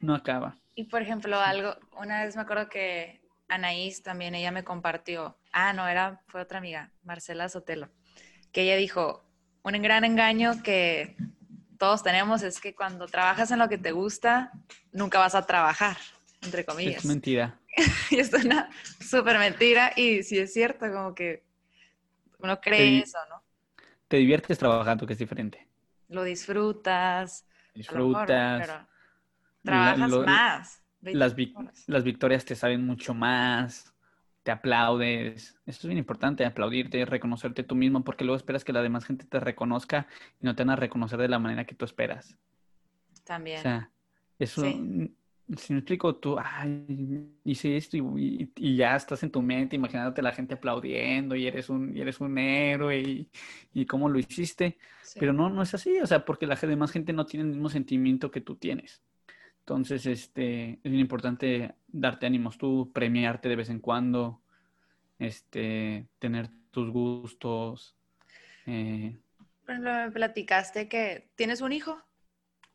A: No acaba.
B: Y por ejemplo, algo, una vez me acuerdo que Anaís también, ella me compartió, ah, no, era, fue otra amiga, Marcela Sotelo, que ella dijo, un gran engaño que todos tenemos es que cuando trabajas en lo que te gusta, nunca vas a trabajar, entre comillas.
A: Es mentira. [laughs]
B: y es una súper mentira y sí es cierto, como que uno cree eso, ¿no?
A: Te diviertes trabajando, que es diferente.
B: Lo disfrutas.
A: Disfrutas.
B: trabajas más.
A: Las, las victorias te saben mucho más. Te aplaudes. Eso es bien importante, aplaudirte, reconocerte tú mismo, porque luego esperas que la demás gente te reconozca y no te van a reconocer de la manera que tú esperas.
B: También.
A: O sea, eso si me explico, tú, ay, hice esto y, ya estás en tu mente imaginándote la gente aplaudiendo y eres un, y eres un héroe y, cómo lo hiciste. Pero no, no es así, o sea, porque la demás gente no tiene el mismo sentimiento que tú tienes. Entonces, este, es bien importante darte ánimos tú, premiarte de vez en cuando, este, tener tus gustos. Eh.
B: Por ejemplo, me platicaste que tienes un hijo.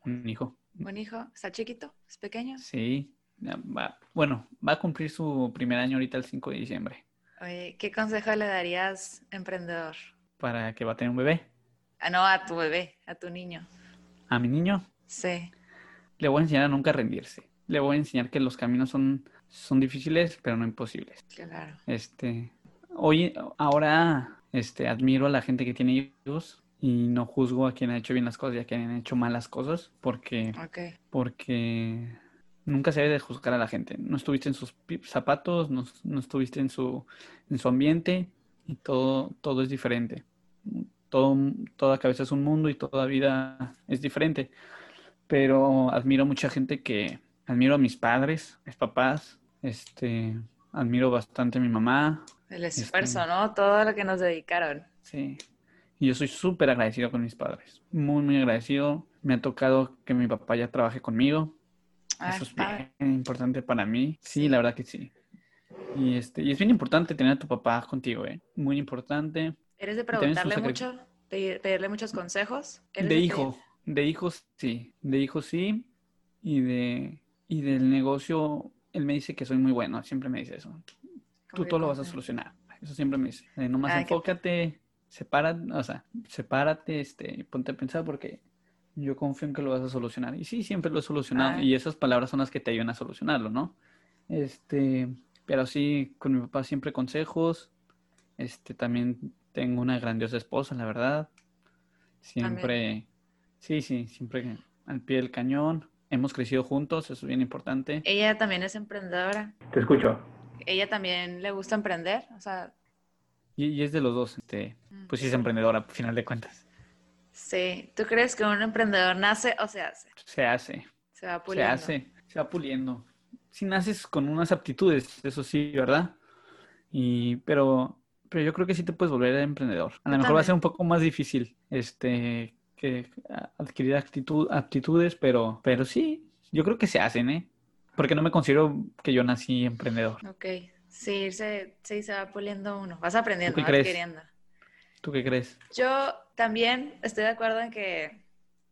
A: Un hijo.
B: Buen hijo. ¿Está chiquito? ¿Es pequeño?
A: Sí. bueno, va a cumplir su primer año ahorita el 5 de diciembre.
B: Oye, ¿qué consejo le darías, emprendedor?
A: Para que va a tener un bebé.
B: Ah, no, a tu bebé, a tu niño.
A: ¿A mi niño?
B: Sí.
A: Le voy a enseñar a nunca rendirse. Le voy a enseñar que los caminos son, son difíciles, pero no imposibles.
B: Claro.
A: Este, hoy, ahora, este, admiro a la gente que tiene hijos y no juzgo a quien ha hecho bien las cosas y a quien ha hecho malas cosas porque, porque nunca se debe de juzgar a la gente. No estuviste en sus zapatos, no, no, estuviste en su, en su ambiente y todo, todo es diferente. Todo, toda cabeza es un mundo y toda vida es diferente. Pero admiro a mucha gente que, admiro a mis padres, mis papás, este, admiro bastante a mi mamá.
B: El esfuerzo, este, ¿no? Todo lo que nos dedicaron.
A: Sí, y yo soy súper agradecido con mis padres. Muy, muy agradecido. Me ha tocado que mi papá ya trabaje conmigo. Eso es bien importante para mí. Sí, la verdad que sí. Y, este, y es bien importante tener a tu papá contigo, ¿eh? Muy importante.
B: ¿Eres de preguntarle mucho? ¿Pedirle muchos consejos?
A: De, hijo. De hijos, sí. De hijos, sí. Y, de, y del negocio, él me dice que soy muy bueno. Siempre me dice eso. Tú todo lo vas a solucionar. Eso siempre me dice. Eh, nomás enfócate sepárate, o sea, sepárate, este, ponte a pensar porque yo confío en que lo vas a solucionar. Y sí, siempre lo he solucionado. Y esas palabras son las que te ayudan a solucionarlo, ¿no? Este, pero sí, con mi papá siempre consejos. Este, también tengo una grandiosa esposa, la verdad. Siempre, sí, sí, siempre al pie del cañón. Hemos crecido juntos, eso es bien importante.
B: Ella también es emprendedora.
A: Te escucho.
B: Ella también le gusta emprender, o sea,
A: y, es de los dos, este, pues sí es emprendedora, a final de cuentas.
B: Sí, ¿tú crees que un emprendedor nace o se hace?
A: Se hace.
B: Se va puliendo.
A: Se hace, se va puliendo. Si naces con unas aptitudes, eso sí, ¿verdad? Y, pero, pero yo creo que sí te puedes volver emprendedor. A lo mejor va a ser un poco más difícil, este, que adquirir actitud, aptitudes, pero, pero sí, yo creo que se hacen, ¿eh? Porque no me considero que yo nací emprendedor.
B: Ok, Sí, se, se va puliendo uno. Vas aprendiendo,
A: ¿Tú
B: qué vas crees?
A: ¿Tú qué crees?
B: Yo también estoy de acuerdo en que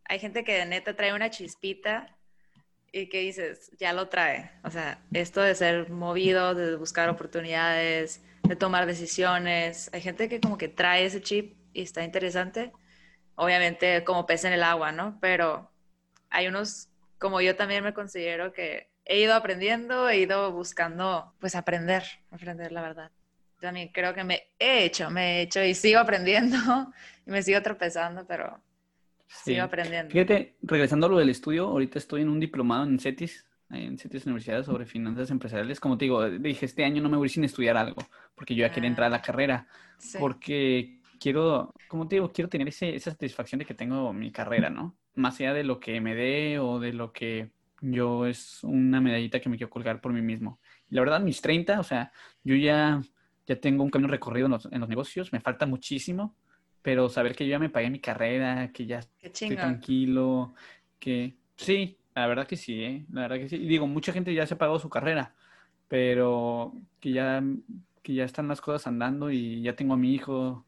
B: hay gente que de neta trae una chispita y que dices, ya lo trae. O sea, esto de ser movido, de buscar oportunidades, de tomar decisiones. Hay gente que como que trae ese chip y está interesante. Obviamente como pez en el agua, ¿no? Pero hay unos, como yo también me considero que he ido aprendiendo, he ido buscando, pues aprender, aprender la verdad. También creo que me he hecho, me he hecho y sigo aprendiendo [laughs] y me sigo tropezando, pero sigo aprendiendo.
A: Fíjate, regresando a lo del estudio, ahorita estoy en un diplomado en CETIS, en CETIS Universidad sobre finanzas empresariales. Como te digo, dije, este año no me voy sin estudiar algo, porque yo ya quería entrar a la ah, carrera, porque quiero, como te digo, quiero tener ese, esa satisfacción de que tengo mi carrera, ¿no? Más allá de lo que me dé o de lo que yo es una medallita que me quiero colgar por mí mismo. La verdad, mis 30, o sea, yo ya, ya tengo un camino recorrido en los, en los negocios, me falta muchísimo, pero saber que yo ya me pagué mi carrera, que ya estoy tranquilo, que sí, la verdad que sí, ¿eh? la verdad que sí. Y digo, mucha gente ya se ha pagado su carrera, pero que ya, que ya están las cosas andando y ya tengo a mi hijo,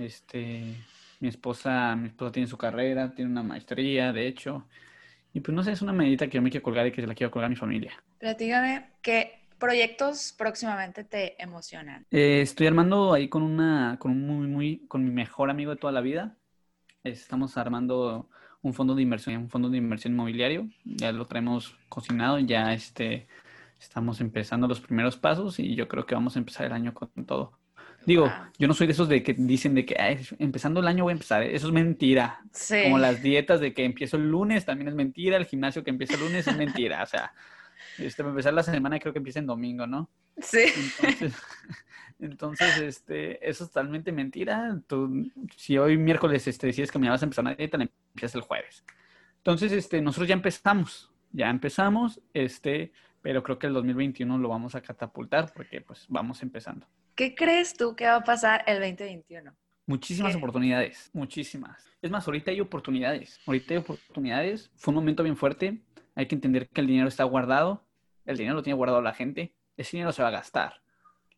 A: este, mi esposa, mi esposa tiene su carrera, tiene una maestría, de hecho. Y pues no sé, es una medida que yo me quiero colgar y que se la quiero colgar a mi familia.
B: Platígame, ¿qué proyectos próximamente te emocionan?
A: Eh, estoy armando ahí con una, con un muy, muy, con mi mejor amigo de toda la vida. Estamos armando un fondo de inversión, un fondo de inversión inmobiliario. Ya lo traemos cocinado, ya este, estamos empezando los primeros pasos y yo creo que vamos a empezar el año con todo. Digo, yo no soy de esos de que dicen de que empezando el año voy a empezar. Eso es mentira. Como las dietas de que empiezo el lunes también es mentira. El gimnasio que empieza el lunes es mentira. O sea, este, para empezar la semana creo que empieza en domingo, ¿no?
B: Sí.
A: Entonces, [laughs] este, eso es totalmente mentira. Tú, si hoy miércoles este, decides que me vas a empezar una dieta, empiezas el jueves. Entonces, este, nosotros ya empezamos. Ya empezamos, este, pero creo que el 2021 lo vamos a catapultar porque pues vamos empezando.
B: ¿Qué crees tú que va a pasar el 2021?
A: Muchísimas oportunidades, muchísimas. Es más, ahorita hay oportunidades. Ahorita hay oportunidades. Fue un momento bien fuerte. Hay que entender que el dinero está guardado. El dinero lo tiene guardado la gente. Ese dinero se va a gastar.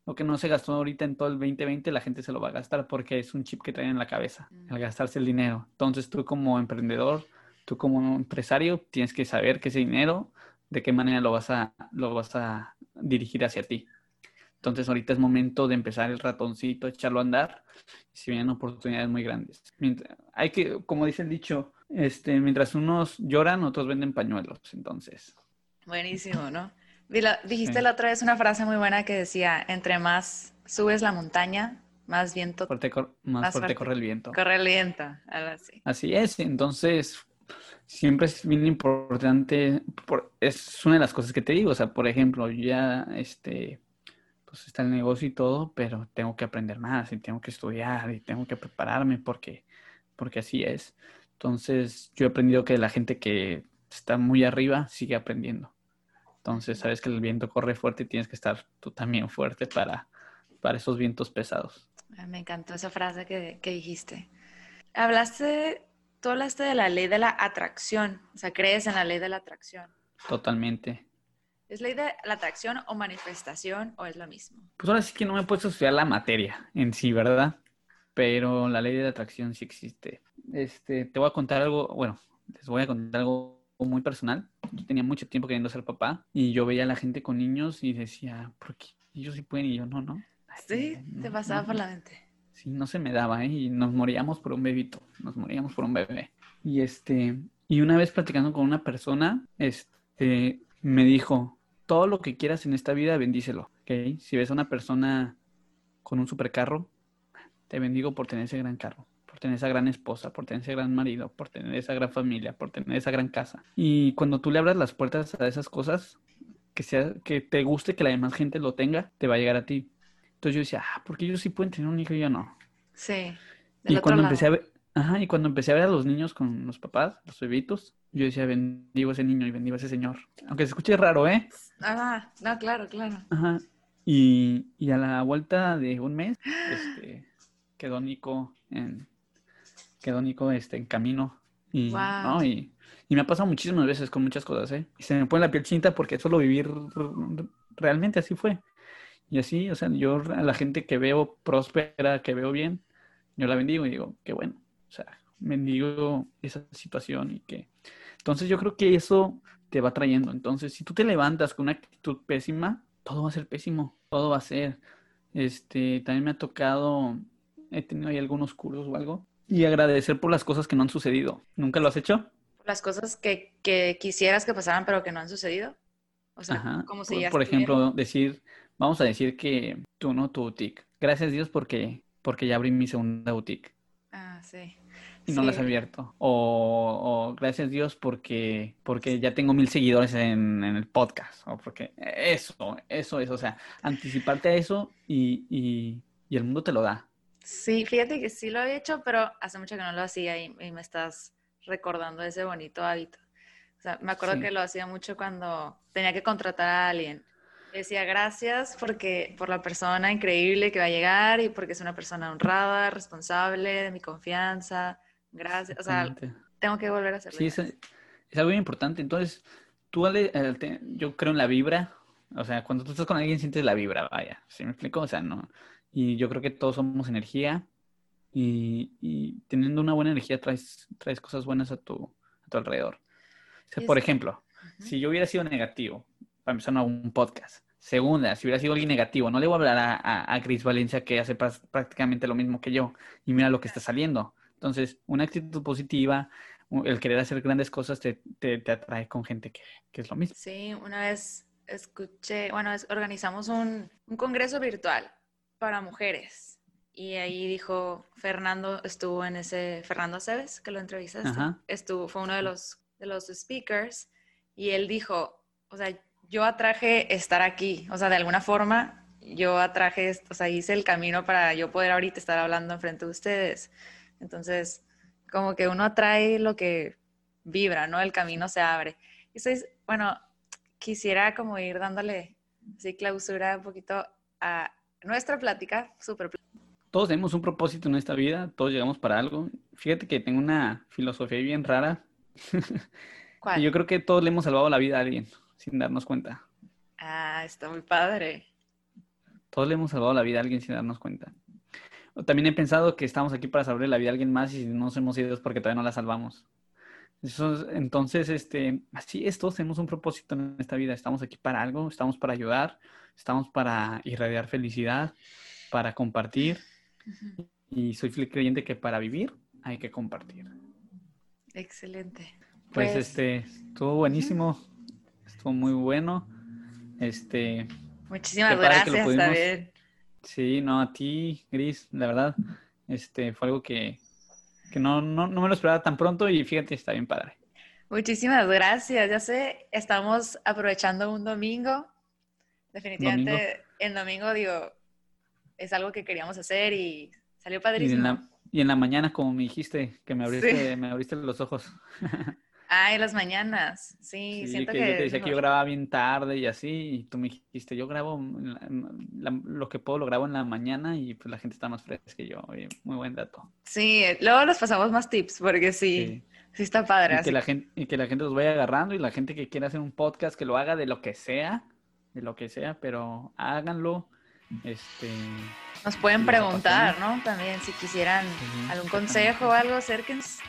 A: Lo que no se gastó ahorita en todo el 2020, la gente se lo va a gastar porque es un chip que traen en la cabeza, al gastarse el dinero. Entonces tú como emprendedor, tú como empresario, tienes que saber que ese dinero, de qué manera lo vas a, lo vas a dirigir hacia ti. Entonces ahorita es momento de empezar el ratoncito, echarlo a andar, y si vienen oportunidades muy grandes. hay que, como dice el dicho, este, mientras unos lloran, otros venden pañuelos, entonces.
B: Buenísimo, ¿no? Dijiste la otra vez una frase muy buena que decía, entre más subes la montaña, más viento...
A: más, fuerte, corre el viento.
B: Corre el viento, algo así.
A: Así es, entonces siempre es bien importante, es una de las cosas que te digo, o sea, por ejemplo, ya, este, pues está el negocio y todo, pero tengo que aprender más y tengo que estudiar y tengo que prepararme porque, porque así es. Entonces, yo he aprendido que la gente que está muy arriba sigue aprendiendo. Entonces, sabes que el viento corre fuerte y tienes que estar tú también fuerte para, para esos vientos pesados.
B: Ah, me encantó esa frase que, que dijiste. Hablaste, tú hablaste de la ley de la atracción, o sea, crees en la ley de la atracción.
A: Totalmente.
B: ¿Es ley de la atracción o manifestación o es lo mismo?
A: Pues ahora sí que no me he puesto a estudiar la materia en sí, ¿verdad? Pero la ley de la atracción sí existe. Este, te voy a contar algo, bueno, les voy a contar algo muy personal. Yo tenía mucho tiempo queriendo ser papá y yo veía a la gente con niños y decía, ¿por qué ellos sí pueden y yo no, no?
B: Sí, te pasaba por la mente.
A: Sí, no se me daba, ¿eh? Y nos moríamos por un bebito, nos moríamos por un bebé. Y este, y una vez platicando con una persona, este, me dijo, todo lo que quieras en esta vida, bendícelo. ¿okay? Si ves a una persona con un supercarro, te bendigo por tener ese gran carro, por tener esa gran esposa, por tener ese gran marido, por tener esa gran familia, por tener esa gran casa. Y cuando tú le abras las puertas a esas cosas, que sea que te guste que la demás gente lo tenga, te va a llegar a ti. Entonces yo decía, ah, porque ellos sí pueden tener un hijo y yo no.
B: Sí.
A: y cuando empecé a ver, ajá, y cuando empecé a ver a los niños con los papás, los bebitos, yo decía, bendigo a ese niño y bendigo a ese señor. Aunque se escuche raro, ¿eh?
B: Ah, no, claro, claro.
A: Ajá. Y, y a la vuelta de un mes, este, quedó Nico en, quedó Nico este, en camino. Y, ¿no? y, y, me ha pasado muchísimas veces con muchas cosas, ¿eh? Y se me pone la piel chinta porque solo vivir realmente así fue. Y así, o sea, yo a la gente que veo próspera, que veo bien, yo la bendigo y digo, qué bueno. O sea, bendigo esa situación y que entonces yo creo que eso te va trayendo. Entonces, si tú te levantas con una actitud pésima, todo va a ser pésimo, todo va a ser. Este, también me ha tocado, he tenido ahí algunos cursos o algo, y agradecer por las cosas que no han sucedido. ¿Nunca lo has hecho?
B: Las cosas que, que quisieras que pasaran, pero que no han sucedido. O sea, como si
A: por, por ejemplo, decir, vamos a decir que tú, ¿no? Tu boutique. Gracias Dios porque, porque ya abrí mi segunda boutique.
B: Ah, sí
A: y no las he abierto. O, gracias Dios porque, porque ya tengo mil seguidores en, el podcast. O porque eso, eso es, o sea, anticiparte a eso y, y, el mundo te lo da.
B: Sí, fíjate que sí lo había hecho, pero hace mucho que no lo hacía y, me estás recordando ese bonito hábito. O sea, me acuerdo que lo hacía mucho cuando tenía que contratar a alguien. Decía gracias porque por la persona increíble que va a llegar y porque es una persona honrada, responsable, de mi confianza. Gracias. O sea, tengo que volver a hacerlo.
A: Sí, es, es, algo muy importante. Entonces, tú, yo creo en la vibra. O sea, cuando tú estás con alguien sientes la vibra, vaya. ¿Sí me explico? O sea, no. Y yo creo que todos somos energía. Y, teniendo una buena energía traes, traes cosas buenas a tu, a tu alrededor. O sea, por ejemplo, si yo hubiera sido negativo, para empezar un podcast. Segunda, si hubiera sido alguien negativo, no le voy a hablar a, a, Chris Valencia que hace prácticamente lo mismo que yo y mira lo que está saliendo. Entonces, una actitud positiva, el querer hacer grandes cosas te, te, atrae con gente que, que, es lo mismo.
B: Sí, una vez escuché, bueno, organizamos un, un congreso virtual para mujeres y ahí dijo Fernando estuvo en ese Fernando Cebes que lo entrevistaste estuvo fue uno de los de los speakers y él dijo o sea yo atraje estar aquí, o sea, de alguna forma yo atraje, o sea, hice el camino para yo poder ahorita estar hablando enfrente de ustedes. Entonces, como que uno atrae lo que vibra, ¿no? El camino se abre. Y soy, bueno, quisiera como ir dándole así clausura un poquito a nuestra plática, súper.
A: Todos tenemos un propósito en esta vida, todos llegamos para algo. Fíjate que tengo una filosofía bien rara. [laughs] ¿Cuál? yo creo que todos le hemos salvado la vida a alguien sin darnos cuenta.
B: Ah, está muy padre.
A: Todos le hemos salvado la vida a alguien sin darnos cuenta. También he pensado que estamos aquí para salvar la vida a alguien más y si no nos hemos ido es porque todavía no la salvamos. entonces, este, así es, todos tenemos un propósito en esta vida. Estamos aquí para algo, estamos para ayudar, estamos para irradiar felicidad, para compartir. Y soy creyente que para vivir hay que compartir.
B: Excelente.
A: Pues, pues este, estuvo buenísimo fue muy bueno. Este.
B: Muchísimas gracias, David.
A: Sí, no, a ti, Gris, la verdad. Este, fue algo que, que no, no, no me lo esperaba tan pronto y fíjate, está bien padre.
B: Muchísimas gracias. Ya sé, estamos aprovechando un domingo. Definitivamente, el domingo, digo, es algo que queríamos hacer y salió padrísimo.
A: Y en la, y en la mañana, como me dijiste, que me abriste, me abriste los ojos. [laughs]
B: Ah, en las mañanas, sí, siento que...
A: Yo te decía que yo grababa bien tarde y así, y tú me dijiste, yo grabo lo que puedo, lo grabo en la mañana y pues la gente está más fresca que yo. muy buen dato.
B: Sí, luego nos pasamos más tips, porque sí, sí, está padre.
A: Y, que la gente, y que la gente los vaya agarrando y la gente que quiera hacer un podcast, que lo haga de lo que sea, de lo que sea, pero háganlo. Este,
B: Nos pueden preguntar, ¿no? También si quisieran algún consejo o algo, acérquense.